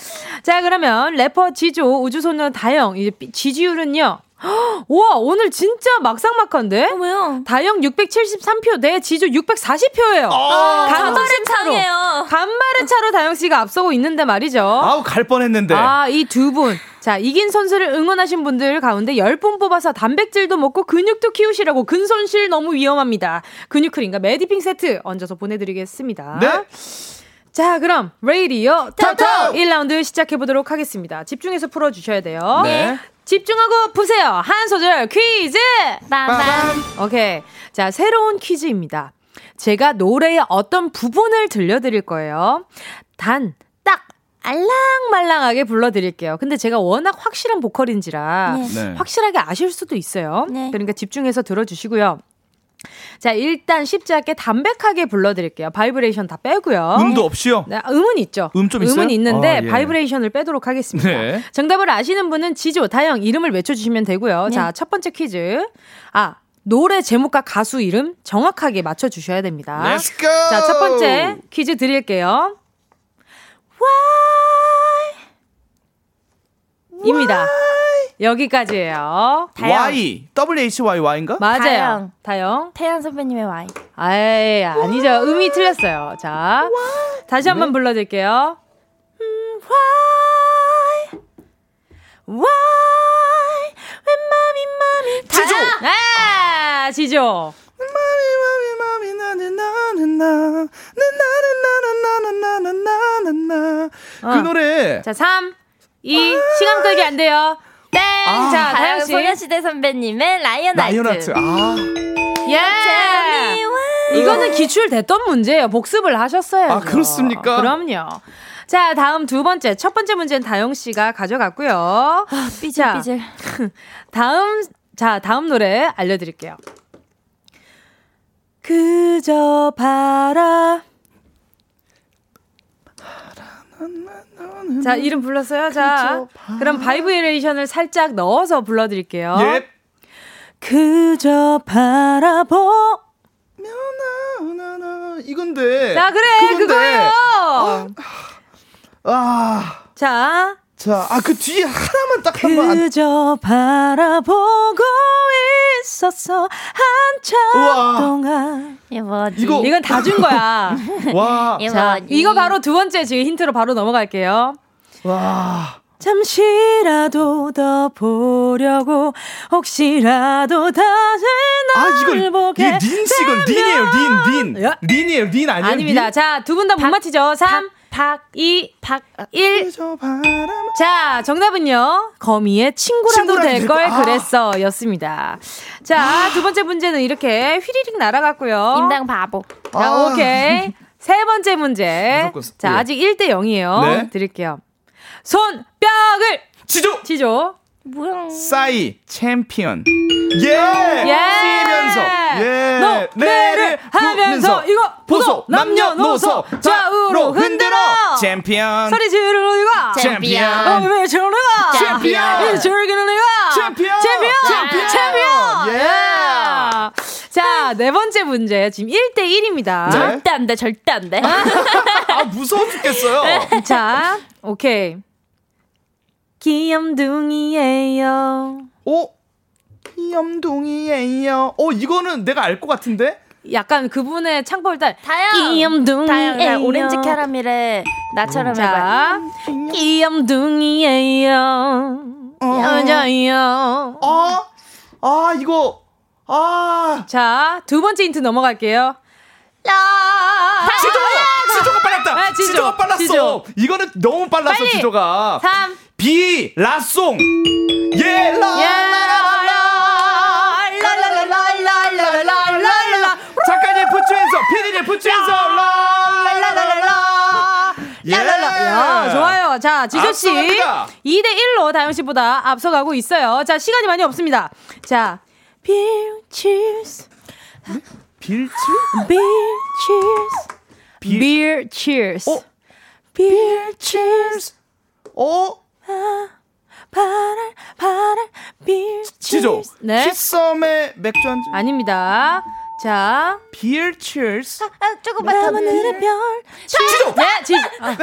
자, 그러면 래퍼 지조, 우주소녀 다영, 이제 삐- 지지율은요. 와, 오늘 진짜 막상막한데? 왜요? 다영 673표, 내 지조 640표예요. 아, 간발의 차이예요. 간발의 차로 다영 씨가 앞서고 있는데 말이죠. 아우, 갈 뻔했는데. 아, 이 두 분. 자, 이긴 선수를 응원하신 분들 가운데 10분 뽑아서 단백질도 먹고 근육도 키우시라고 근손실 너무 위험합니다. 근육크림과 메디핑 세트 얹어서 보내드리겠습니다. 네. 자, 그럼 톡톡! 톡톡 1라운드 시작해보도록 하겠습니다. 집중해서 풀어주셔야 돼요. 네. 집중하고 푸세요. 한 소절 퀴즈! 빰빰. 오케이. 자, 새로운 퀴즈입니다. 제가 노래의 어떤 부분을 들려드릴 거예요. 단, 딱, 알랑말랑하게 불러드릴게요. 근데 제가 워낙 확실한 보컬인지라 네. 네. 확실하게 아실 수도 있어요. 네. 그러니까 집중해서 들어주시고요. 자, 일단 쉽지 않게 담백하게 불러드릴게요. 바이브레이션 다 빼고요. 음도 없이요? 네, 음은 있죠. 음 좀 있어요? 은 있는데 아, 예. 바이브레이션을 빼도록 하겠습니다. 네. 정답을 아시는 분은 지조, 다영 이름을 외쳐주시면 되고요. 네. 자, 첫 번째 퀴즈. 아, 노래 제목과 가수 이름 정확하게 맞춰주셔야 됩니다. Let's go! 자, 첫 번째 퀴즈 드릴게요. Why? 입니다. 여기까지예요. Y, W-H-Y-Y인가? 맞아요. 다영. 다영. 태연 선배님의 와이. 아이, 아니죠. 음이 틀렸어요. 자, 다시 한번 불러드릴게요. 음, why? Why? 왜 맘이 맘이 지조! 아, 지조. 마미 마미 마미 나는 나는 나 나는 나는 나는 나는 그 어. 노래 자, 3, 2, 시간 끌기 안 돼요. 땡! 아. 자, 다영 다영 씨. 소녀시대 선배님의 Lion Heart. Lion Heart! 이거는 기출됐던 문제예요. 복습을 하셨어요. 아, 그렇습니까? 그럼요. 자, 다음 두 번째. 첫 번째 문제는 다영 씨가 가져갔고요. 자, 삐질삐질. 다음 자 다음 노래 알려드릴게요. 그저 바라. 자 이름 불렀어요. 자 그럼 바이브레이션을 살짝 넣어서 불러드릴게요. 예. 그저 바라보. 나나나 이건데 자 그래 그건데. 그거예요. 아, 자 자, 아 그 뒤에 하나만 딱 한번 안... 그저 바라보고 있었어 한참 우와. 동안. 이거- 이건 다 준 거야. 와, 자? 이거 바로 두 번째 지금 힌트로 바로 넘어갈게요. 와, 잠시라도 더 보려고 혹시라도 다시 아널 이거 보게 이게 린 씨건 린이에요, 린, 린, 야. 린이에요, 린 아니에요? 아닙니다. 자, 두 분 다 못 맞히죠. 3, 박, 2, 박, 1. 그저 바람. 자, 정답은요. 거미의 친구라도 친구라도 될될걸 거- 아. 그랬어 였습니다. 자, 두 번째 문제는 이렇게 휘리릭 날아갔고요. 임당 바보. 자, 아. 오케이. 세 번째 문제. 자, 예. 아직 1대 0이에요. 네. 드릴게요. 손뼉을 지조, 치죠. 뭐야? 싸이, 챔피언. 예, 예. 뛰면서, 예, 노래를 하면서 이거 보소 남녀노소 좌우로 흔들어. 챔피언. 소리 지르는 내가. 챔피언. 어, 왜 저러는 가 챔피언. 이 즐기는 내가. 챔피언. 챔피언. 챔피언. 챔피언. 예. 예. 자, 네 번째 문제. 지금 1대1입니다. 네. 절대 안 돼, 절대 안 돼. 아, 무서워 죽겠어요. 자, 오케이. 귀염둥이에요. 오, 귀염둥이에요. 어, 이거는 내가 알 것 같은데? 약간 그분의 딸. 다영. 귀염둥이에요. 다영, 오렌지 캐러멜의 나처럼 해봐. 자, 귀염둥이에요. 여자요. 아, 아, 이거, 아. 자, 두 번째 힌트 넘어갈게요. 라. 지조! 지조가 빨랐다! 네, 지조. 지조가 빨랐어! 지조. 이거는 너무 빨랐어, 빨리. 지조가. 3. 비, 라송! 예, 라! 라라라라라라라라라라. 작가님 부추에서, 피디님 부추에서, 라라라라라! 예! 야, 좋아요. 자, 지조씨. 앞서갑니다. 2대1로 다영씨보다 앞서가고 있어요. 자, 시간이 많이 없습니다. 자, beer, cheers. 빌츠? Beer, cheers. 비- Beer, cheers. 어? Beer, cheers. 어? 바랄, 바랄, beer, 지조. cheers. 네. 키썸의 맥주 한 잔. 아닙니다. 자, beer cheers. 아, 조금만 더. 밤하늘의 별. 지조! 네, 지, 아,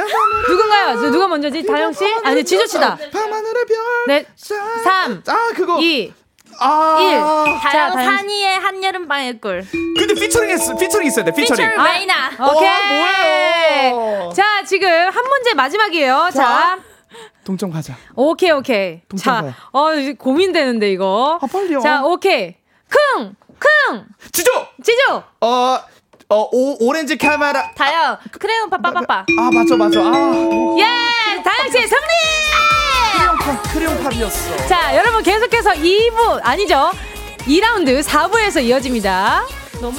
누군가요? 저 누가 먼저지? 다영 씨? 아니, 지조 씨다. 밤하늘의 별. 네, 자, 삼, 아, 그거. 2, 아. 1. 다영 다영 씨. 산이의 한여름 밤의 꿀. 근데 피처링 했어. 피처링 있어야 돼. 피처링. 피처링 레이나. 오케이. 뭐예요? 자, 지금 한 문제 마지막이에요. 자, 동점 가자. 오케이, 오케이. 동점 자, 가요. 어, 이제 고민되는데, 이거. 아, 빨리요. 자, 오케이. 킁! 킁! 지조! 지조! 어, 어, 오, 오렌지 카메라. 다영 크레용 빠빠빠빠. 아, 맞아, 맞아. 아, 예! 다영씨의 승리! 크레용팝, 크레용 팝이었어. 자, 여러분 계속해서 2부, 아니죠. 2라운드 4부에서 이어집니다. 너무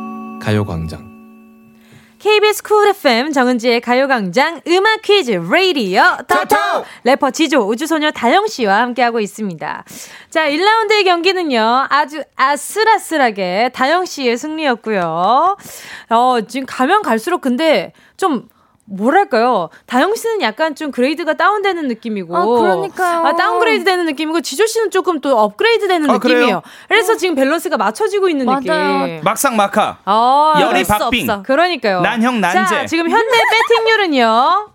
가요광장 KBS 쿨 FM 정은지의 가요광장 음악 퀴즈 레이디어 터터 래퍼 지조 우주소녀 다영 씨와 함께하고 있습니다. 자 1라운드의 경기는요 아주 아슬아슬하게 다영 씨의 승리였고요. 어 지금 가면 갈수록 근데 좀 뭐랄까요? 다영 씨는 약간 좀 grade가 다운되는 느낌이고, 아, 그러니까요. 아, downgrade 되는 느낌이고, 지조 씨는 조금 또 업그레이드 되는 아, 그래요? 느낌이에요. 그래서 지금 밸런스가 맞춰지고 있는 맞아요. 느낌. 막상 막하. 아, 열이 그럴 수 박빙. 없어. 그러니까요. 난형 난제. 자, 지금 현대 배팅률은요.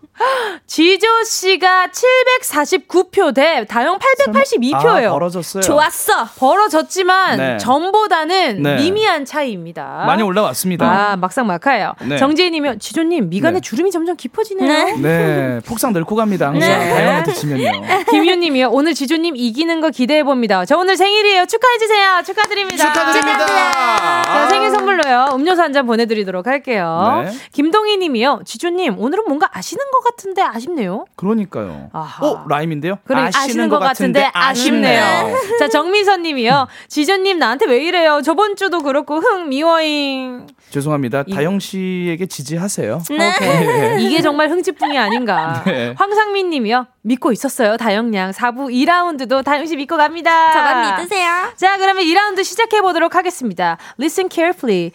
지조 씨가 749표 대 다영 882표예요. 아, 벌어졌어요. 좋았어. 벌어졌지만 네. 전보다는 네. 미미한 차이입니다. 많이 올라왔습니다. 아, 막상 막하예요. 네. 정재희 님이 지조 님 미간에 네. 주름이 점점 깊어지네요. 네, 폭삭 늙고 갑니다. 항상 네. 다영한테 지면요. 김유 님이요. 오늘 지조 님 이기는 거 기대해 봅니다. 저 오늘 생일이에요. 축하해 주세요. 축하드립니다. 축하드립니다. 자, 아. 생일 선물로요. 음료수 한 잔 보내 드리도록 할게요. 네. 김동희 님이요. 지조 님 오늘은 뭔가 아시는 것 같은데 아쉽네요. 그러니까요. 아하. 어, 라임인데요? 그래, 아시는, 것 같은데 아쉽네요. 자, 정미선 님이요. 지조님 나한테 왜 이래요? 저번 주도 그렇고 흥 미워잉. 죄송합니다. 이- 다영 씨에게 지지하세요. 오케이. 이게 정말 흥지풍이 아닌가. 네. 황상민 님이요. 믿고 있었어요. 다영 양. 4부 2라운드도 다영 씨 믿고 갑니다. 저만 믿으세요. 자, 그러면 2라운드 시작해 보도록 하겠습니다. Listen carefully.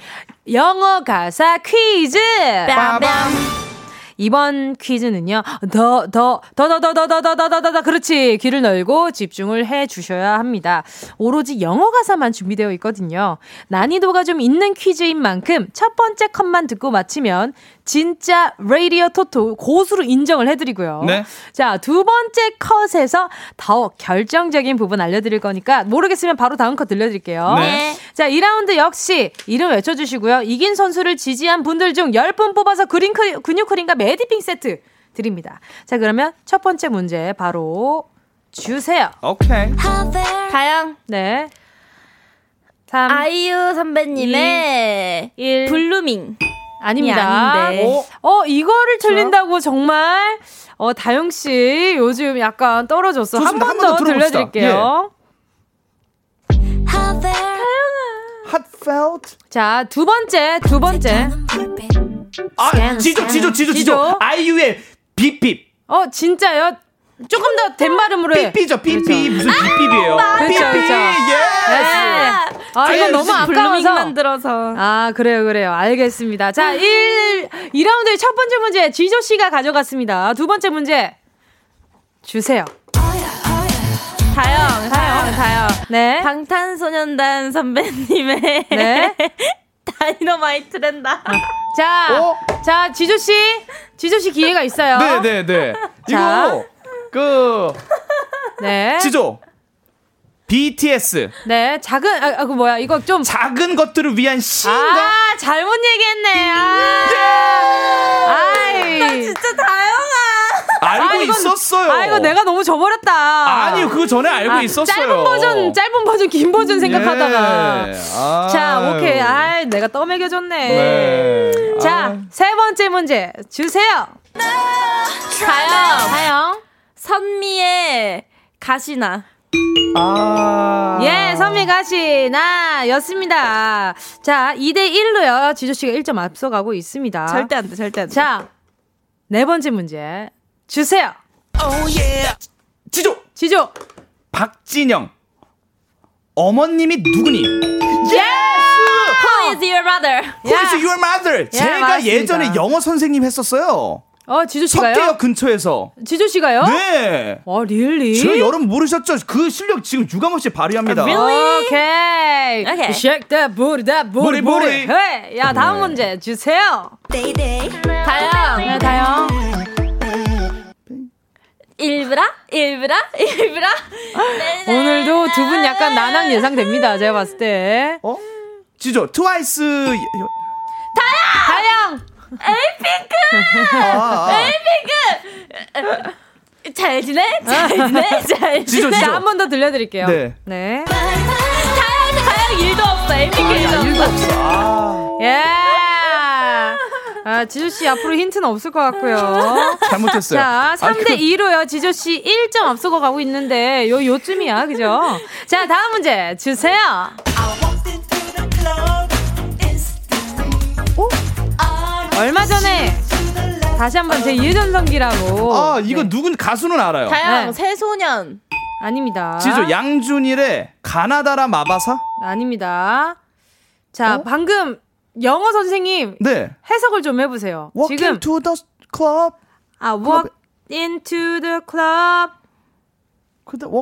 영어 가사 퀴즈. 뺨뺨. 이번 퀴즈는요. 더, 더, 더, 더, 더, 더, 더, 더, 더, 더, 더, 더, 그렇지. 귀를 열고 집중을 해 주셔야 합니다. 오로지 영어 가사만 준비되어 있거든요. 난이도가 좀 있는 퀴즈인 만큼 첫 번째 컷만 듣고 맞히면 진짜 라디오 토토 고수로 인정을 해드리고요. 네. 자, 두 번째 컷에서 더 결정적인 부분 알려드릴 거니까 모르겠으면 바로 다음 컷 들려드릴게요. 네. 자, 2라운드 역시 이름 외쳐주시고요. 이긴 선수를 지지한 분들 중 10분 뽑아서 그린 크림, 근육 크림과 매디핑 세트 드립니다. 자, 그러면 첫 번째 문제 바로 주세요. 오케이. 다영 네. 3, 아이유 선배님의 1. 블루밍. 아닙니다. 아닌데. 어? 어, 이거를 틀린다고 정말 어, 다영 씨 요즘 약간 떨어졌어. 한. 번 더. 들려드릴게요. Heartfelt. 자, 두 번째, 두 번째. 아, 지조. 지조, 지조, 지조. 아이유의 삐삐. 어, 진짜요? 조금 더 된 발음으로 해. 삐삐죠, 삐삐. 무슨 삐삐이에요? 그렇죠, 삐삐. 그렇죠. 예. 아, 이건 너무 아까워서. 블루밍만 들어서. 아, 그래요, 그래요. 알겠습니다. 자, 1, 2라운드의 첫 번째 문제, 지조 씨가 가져갔습니다. 두 번째 문제, 주세요. 다영, 다영, 다영. 네. 방탄소년단 선배님의 네. 다이너마이트랜다. 자, 어? 자, 지조 씨, 지조 씨 기회가 있어요. 네, 네, 네. 자. 이거, 그, 네. 지조. BTS. 네, 작은, 아, 아, 그 뭐야, 이거 좀. 작은 것들을 위한 시인가? 아, 잘못 얘기했네. 아. 아이. 나 진짜 다영아. 알고 아, 이건- 있었어요. 아, 이거 내가 너무 저버렸다. 아니요, 그거 전에 알고 아, 있었어요. 짧은 버전, 짧은 버전, 긴 버전 생각하다가. 예. 아. 자, 오케이. 아, 내가 떠먹여줬네. 네. 자, 아. 세 번째 문제 주세요. 다영. 다영. 선미의 가시나. 아. 예, 선미가 씨나 였습니다. 자, 2대1로요. 지조씨가 1점 앞서가고 있습니다. 절대 안 돼, 절대 안 돼. 자, 네 번째 문제 주세요. 지조. 지조. 박진영. 어머님이 누구니? Who is your brother? Who is your mother? 제가 맞습니다. 예전에 영어 선생님 했었어요. 어, 지조 씨가요? 석대역 근처에서. 지조 씨가요? 네. 어, 릴리? 저 여러분 모르셨죠? 그 실력 지금 유감없이 발휘합니다. 오케이. 오케이. Shake that booty, that booty, Booty. 헤이. 야, 다음 문제 주세요. 다영. 네, 다영. 일브라? 일브라? 일브라? 오늘도 두 분 약간 난항 예상됩니다. 제가 봤을 때. 어? 지조 트와이스 다영. 아, 아. 잘 지내? 잘 지내? 잘 지내? 한 번 더 들려드릴게요. 네. 네. 다영, 다영 일도 없어. 에픽 일도 없어. 일도 없어. 아, 예. 아, 지조씨 앞으로 힌트는 없을 것 같고요. 잘못했어요. 자, 아, 3대 2로요. 지조씨 1점 앞서고 가고 있는데, 요, 요쯤이야. 그죠? 자, 다음 문제 주세요. 얼마 전에 다시 한번 제 유전성기라고. 아, 이거 누군 가수는 알아요. 다영, 네. 새소년. 아닙니다. 지조 양준일의 가나다라 마바사? 아닙니다. 자, 어? 방금 영어 선생님 네. 해석을 좀 해보세요. Walking 지금 to the club. 아, walk into the club.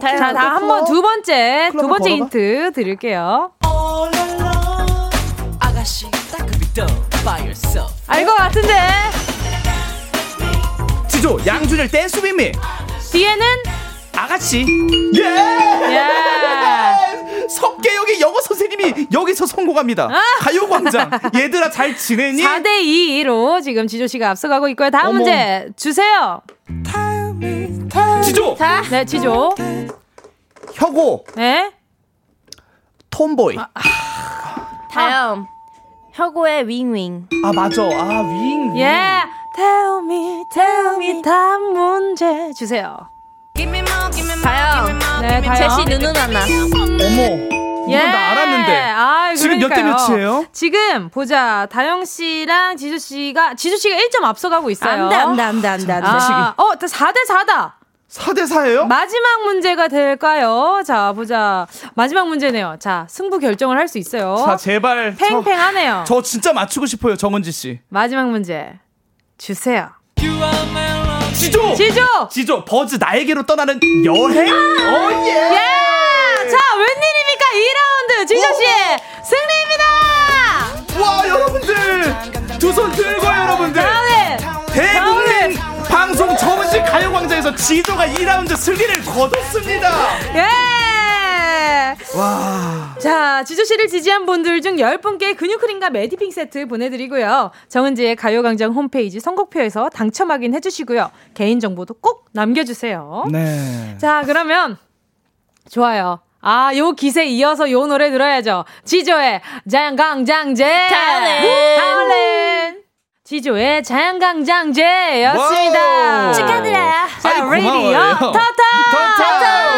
자, 다 the 한번 club. 두 번째 두 번째 걸어가? 힌트 드릴게요. 알 것 같은데 지조 양준일 댄스 윗미. 뒤에는 아가씨. 예! 예. 석계역의 영어 선생님이 여기서 성공합니다. 가요광장. 얘들아 잘 지내니? 4대 2로 지금 지조 씨가 앞서가고 있고요. 다음 어머. 문제 주세요. 지조. 자, 네, 지조. 혁오. 네. 톰보이. 다영. 혁오의 윙윙. 아 맞아. 아 윙. 예. Tell me, tell me 다음 문제 주세요. 다영. 네, 다영. 제시 누누 나나. 어머. 이건 나 알았는데. 아, 지금 몇 대. 몇이에요? 지금 보자. 다영 씨랑 지주 씨가 지주 씨가 1점 앞서가고 있어요. 안 돼, 안 돼, 안 돼, 안 돼, 안 돼. 아, 어, 4대 4다. 4대 4예요? 마지막 문제가 될까요? 자, 보자. 마지막 문제네요. 자, 승부 결정을 할 수 있어요. 자 제발. 저, 팽팽하네요. 저 진짜 맞추고 싶어요 정은지 씨. 마지막 문제 주세요. 지조. 지조. 지조 버즈 나에게로 떠나는 여행. 어 예. 예! 자, 웬일입니까? 2라운드 지조 씨 승리입니다. 와 여러분들 두 손 들고 여러분들 다음에 대국민 방송 정은지 가요광장에서 지조가 2라운드 승리를 거뒀습니다. 예! 와. 자, 지조 씨를 지지한 분들 중 10분께 근육크림과 메디핑 세트 보내드리고요. 정은지의 가요광장 홈페이지 선곡표에서 당첨 확인해 주시고요. 개인정보도 꼭 남겨주세요. 네. 자, 그러면 좋아요. 아, 요 기세 이어서 요 노래 들어야죠. 지조의 자연강장제. 다올린. 다올린. 지조의 자연강장제였습니다. 와우. 축하드려요. 자. 고마워요. 터터. 터터.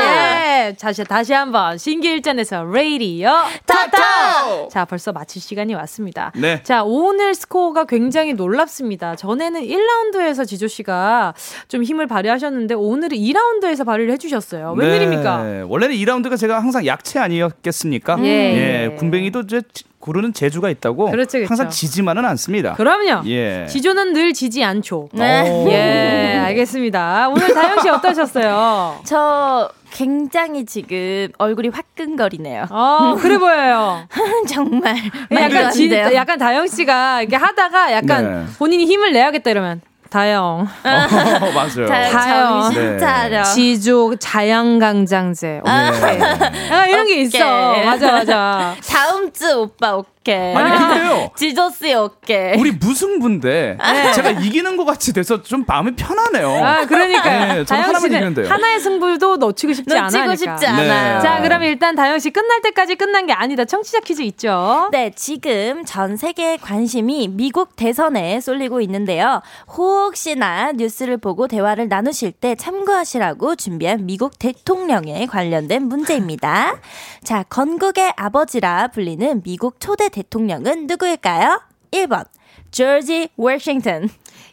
예. 다시, 다시 한 번. 심기일전해서 레디요. 터터. 자, 벌써 마칠 시간이 왔습니다. 네. 자, 오늘 스코어가 굉장히 놀랍습니다. 전에는 1라운드에서 지조 씨가 좀 힘을 발휘하셨는데 오늘은 2라운드에서 발휘를 해주셨어요. 웬일입니까? 네, 원래는 2라운드가 제가 항상 약체 아니었겠습니까? 예. 예, 굼벵이도 이제 고르는 재주가 있다고 그렇죠, 그렇죠. 항상 지지만은 않습니다. 그럼요. 예. 지조는 늘 지지 않죠. 네. 예, 알겠습니다. 오늘 다영 씨 어떠셨어요? 저 굉장히 지금 얼굴이 화끈거리네요. 어, 그래 보여요. 정말 약간 돼요. 약간 다영 씨가 이렇게 하다가 약간 네. 본인이 힘을 내야겠다 이러면 다영. 어, 맞아요. 다영. 정신 차려. 지조 자양강장제. 아. 오케이. 약간 이런 게 있어. 맞아, 맞아. 다음 주 오빠 오 케이. 아니, 근데요. 지조씨 오케이. 우리 무승부인데 네. 제가 이기는 것 같이 돼서 좀 마음이 편하네요. 아, 그러니까요. 네, 저는 다영 하나만 이기면 씨는 돼요. 하나의 승부도 놓치고 싶지 놓치고 않아요. 싶지 않아요. 자, 그럼 일단 다영 씨 끝날 때까지 끝난 게 아니다. 청취자 퀴즈 있죠? 네, 지금 전 세계의 관심이 미국 대선에 쏠리고 있는데요. 혹시나 뉴스를 보고 대화를 나누실 때 참고하시라고 준비한 미국 대통령에 관련된 문제입니다. 자, 건국의 아버지라 불리는 미국 초대 대통령은 누구일까요? 1번, 조지 워싱턴.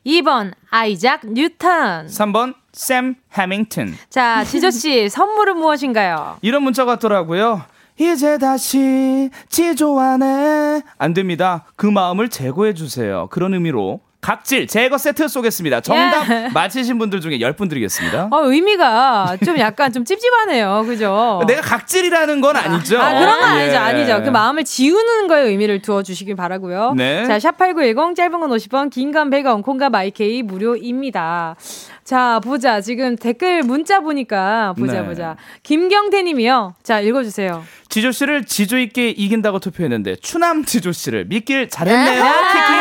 2번 아이작 뉴턴. 3번 샘 해밍턴. 자, 지조 씨 선물은 무엇인가요? 이런 문자가 왔더라고요. 이제 다시 지조 안에 안 됩니다. 그 마음을 제거해 주세요. 그런 의미로 각질 제거 세트 쏘겠습니다. 정답 예. 맞히신 분들 중에 10분 드리겠습니다. 어, 의미가 좀 약간 좀 찝찝하네요. 그죠? 내가 각질이라는 건 아니죠. 아, 그런 건 예. 아니죠. 아니죠. 그 마음을 지우는 거에 의미를 두어 주시길 바라고요. 네. 자, 샵8910 짧은 건 50원, 긴 건 100원, 콩과 마이케이 무료입니다. 자, 보자. 지금 댓글 문자 보니까 보자 네. 보자. 김경태 님이요. 자, 읽어 주세요. 지조 씨를 지조 있게 이긴다고 투표했는데 추남 지조 씨를 믿길 잘했네요. 아, 키키.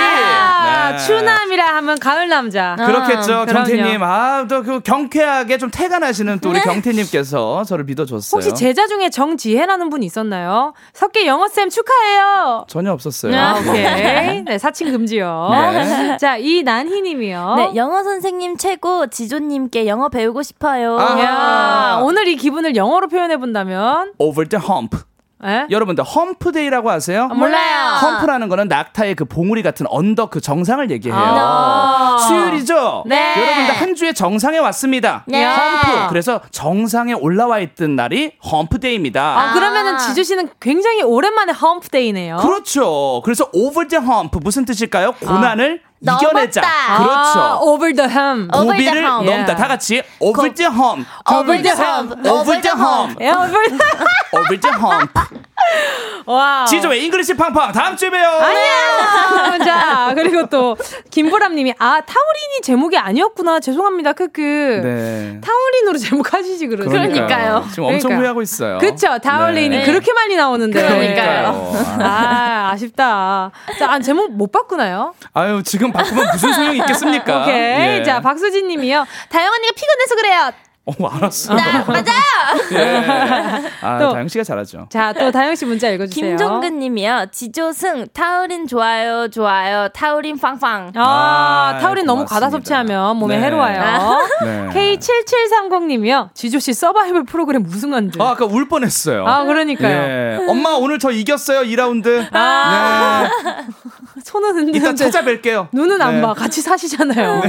네. 추남이라 하면 가을 남자. 그렇겠죠, 어, 그럼요. 경태님. 아, 또 그 경쾌하게 좀 태간하시는 또 우리 경태님께서 저를 믿어줬어요. 혹시 제자 중에 정지혜라는 분이 있었나요? 석계 영어쌤 축하해요. 전혀 없었어요. 아, 오케이. 네, 사칭 금지요. 네. 자, 이난희 님이요. 네, 영어 선생님 최고 지조님께 영어 배우고 싶어요. 아. 야, 오늘 이 기분을 영어로 표현해 본다면 Over the hump. 에? 여러분들 험프데이라고 아세요? 아, 몰라요. 험프라는 거는 낙타의 그 봉우리 같은 언덕 그 정상을 얘기해요. 아. 수요일이죠? 네. 여러분들 한 주에 정상에 왔습니다. 네. 험프. 그래서 정상에 올라와 있던 날이 험프데이입니다. 아, 그러면은 지주 씨는 굉장히 오랜만에 hump day네요. 그렇죠. 그래서 over the hump 무슨 뜻일까요? 고난을 이겨내자. 넘었다. 그렇죠. 아, over the hump. over the 고비를 hump. 넘다. 다 같이 over the hump. over the hump. over the hump. 예, over the over the hump. 와. 지조의 English 팡팡 다음 주에 봬요. 아니야. 자, 그리고 또 김보람 님이 아, 타우린이 제목이 아니었구나. 죄송합니다. 크크. 네. 타우린으로 제목 하시지 그러죠. 그러니까요. 지금 엄청 그러니까요. 후회하고 있어요. 그쵸. 타우린이 네. 그렇게 많이 나오는데. 그러니까요. 아, 아쉽다. 자, 아, 제목 못 바꾸나요? 아유 지금 바꾸면 무슨 소용이 있겠습니까? 오케이. 예. 자, 박수진 님이요. 다영 언니가 피곤해서 그래요. 어 알았어. 맞아요. 예. 아 또. 다영 씨가 잘하죠. 자, 또 다영 씨 문자 읽어주세요. 김종근 님이요. 지조승 타우린 좋아요 좋아요 타우린 팡팡. 아, 아, 타우린 너무 고맙습니다. 과다 섭취하면 몸에 네. 해로워요. 네. K7730님이요. 지조 씨 서바이벌 프로그램 우승한대. 아 아까 울 뻔했어요. 아, 그러니까요. 예. 엄마 오늘 저 이겼어요 2라운드. 아. 네. 손은 흔드는데 이따 찾아뵐게요. 눈은 안 네. 봐. 같이 사시잖아요.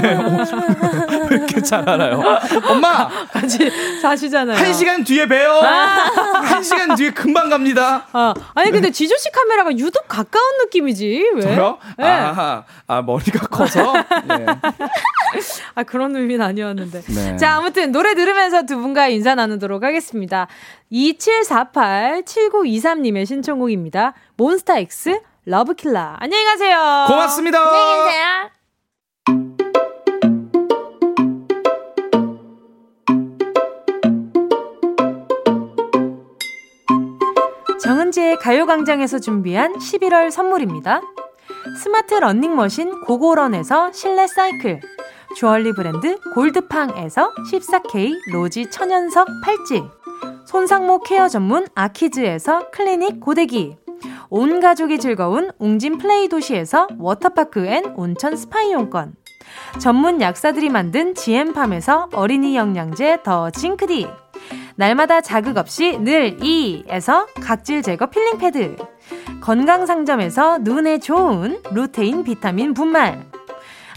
왜 이렇게 잘 알아요? 엄마 같이 사시잖아요. 한 시간 뒤에 봬요. 한 시간 뒤에 금방 갑니다. 아, 아니 근데 지조 씨 카메라가 유독 가까운 느낌이지 왜? 저요? 네. 아, 아 머리가 커서. 네. 아 그런 의미는 아니었는데. 네. 자 아무튼 노래 들으면서 두 분과 인사 나누도록 하겠습니다. 2748-7923님의 신청곡입니다. 몬스타엑스 러브킬라. 안녕히 가세요. 고맙습니다. 안녕히 계세요. 정은지의 가요광장에서 준비한 11월 선물입니다. 스마트 러닝머신 고고런에서 실내 사이클, 주얼리 브랜드 골드팡에서 14K 로지 천연석 팔찌, 손상모 케어 전문 아키즈에서 클리닉 고데기 온 가족이 즐거운 웅진 플레이 도시에서 워터파크 and 온천 스파 이용권. 전문 약사들이 만든 지엠팜에서 어린이 영양제 더 징크디. 날마다 자극 없이 늘 이에서 각질 제거 필링 패드. 건강 상점에서 눈에 좋은 루테인 비타민 분말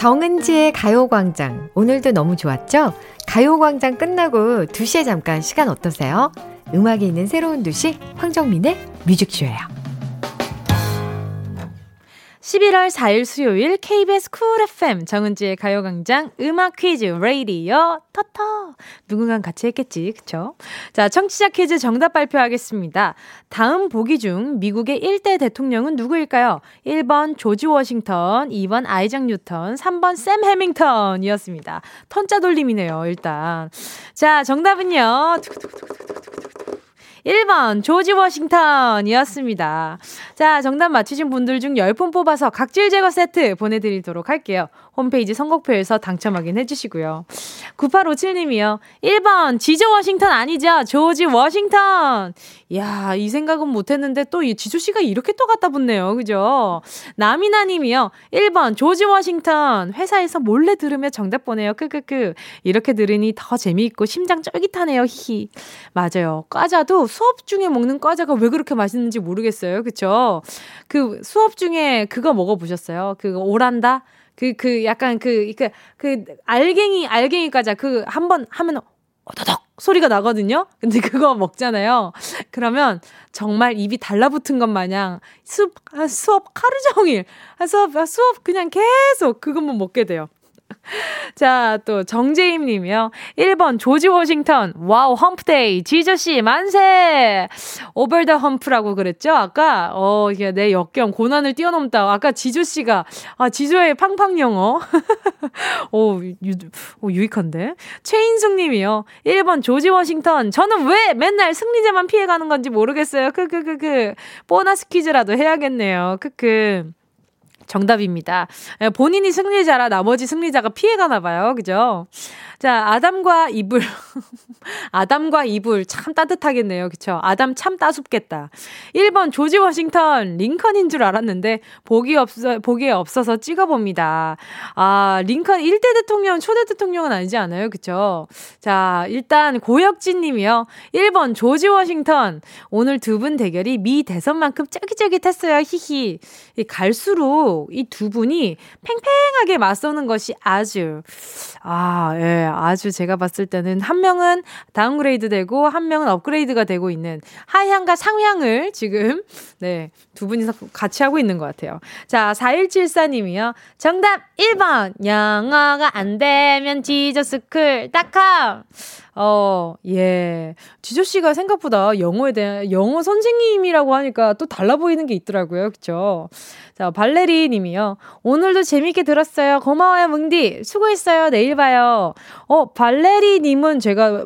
정은지의 가요광장. 오늘도 너무 좋았죠? 가요광장 끝나고 2시에 잠깐 시간 어떠세요? 음악이 있는 새로운 2시, 황정민의 뮤직쇼예요. 11월 4일 수요일 KBS 쿨 FM 정은지의 가요광장 음악 퀴즈 레이디어 터터 누군가 같이 했겠지 그쵸? 자 청취자 퀴즈 정답 발표하겠습니다. 다음 보기 중 미국의 1대 대통령은 누구일까요? 1번 조지 워싱턴 2번 아이작 뉴턴 3번 샘 해밍턴이었습니다. 턴자 돌림이네요 일단 자 정답은요 1번 조지 워싱턴이었습니다. 자, 정답 맞히신 분들 중 10분 뽑아서 각질 제거 세트 보내드리도록 할게요. 홈페이지 선곡표에서 당첨 확인해 주시고요. 9857님이요. 1번 지조 워싱턴 아니죠? 조지 워싱턴. 야, 이 생각은 못 했는데 또 이 지조 씨가 이렇게 또 갖다 붙네요. 그죠? 나미나 님이요. 1번 조지 워싱턴. 회사에서 몰래 들으며 정답 보내요. 크크크. 이렇게 들으니 더 재미있고 심장 쫄깃하네요. 히히. 맞아요. 과자도 수업 중에 먹는 과자가 왜 그렇게 맛있는지 모르겠어요. 그쵸? 그 수업 중에 그거 먹어보셨어요? 그 오란다? 그, 그, 약간 그, 그, 그, 알갱이, 알갱이 과자, 그, 한 번 하면, 어더덕 소리가 나거든요? 근데 그거 먹잖아요. 그러면 정말 입이 달라붙은 것 마냥 수업, 수업 하루 종일, 수업, 수업 그냥 계속 그것만 먹게 돼요. 자, 또 정재임 님이요. 1번 조지 워싱턴. 와우, hump day. 지조 씨 만세. over the hump라고 그랬죠? 아까 어, 이게 내 역경 고난을 뛰어넘다. 아까 지조 씨가 아, 지조의 팡팡 영어. 오, 유, 오, 유익한데. 최인숙 님이요. 1번 조지 워싱턴. 저는 왜 맨날 승리자만 피해 가는 건지 모르겠어요. 크크크크. 보너스 퀴즈라도 해야겠네요. 크크. 정답입니다. 예, 본인이 승리자라 나머지 승리자가 피해가나 봐요. 그죠? 자, 아담과 이불. 아담과 이불 참 따뜻하겠네요. 그쵸? 아담 참 따숩겠다. 1번 조지 워싱턴 링컨인 줄 알았는데 보기 없어 보기에 없어서 찍어 봅니다. 아, 링컨 1대 대통령, 초대 대통령은 아니지 않아요? 그쵸? 자, 일단 고혁진 님이요. 1번 조지 워싱턴. 오늘 두 분 대결이 미 대선만큼 쫄깃쫄깃했어요. 히히. 갈수록 이 두 분이 팽팽하게 맞서는 것이 아주 아, 예. 아주 제가 봤을 때는 한 명은 downgrade 되고 한 명은 업그레이드가 되고 있는 하향과 상향을 지금 네, 두 분이서 같이 하고 있는 것 같아요. 자, 4174님이요. 정답 1번. 영어가 안 되면 지저스쿨 닷컴. 어, 예. 지조 씨가 생각보다 영어에 대한 영어 선생님이라고 하니까 또 달라 보이는 게 있더라고요. 그쵸? 자, 발레리 님이요. 오늘도 재밌게 들었어요. 고마워요, 뭉디. 수고했어요. 내일 봐요. 어, 발레리 님은 제가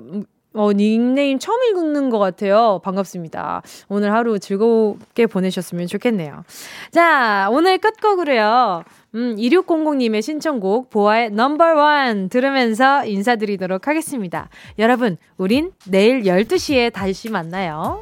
어, 닉네임 처음 읽는 것 같아요. 반갑습니다. 오늘 하루 즐겁게 보내셨으면 좋겠네요. 자, 오늘 끝곡으로요. 음, 2600님의 신청곡 보아의 넘버원 들으면서 인사드리도록 하겠습니다. 여러분, 우린 내일 12시에 다시 만나요.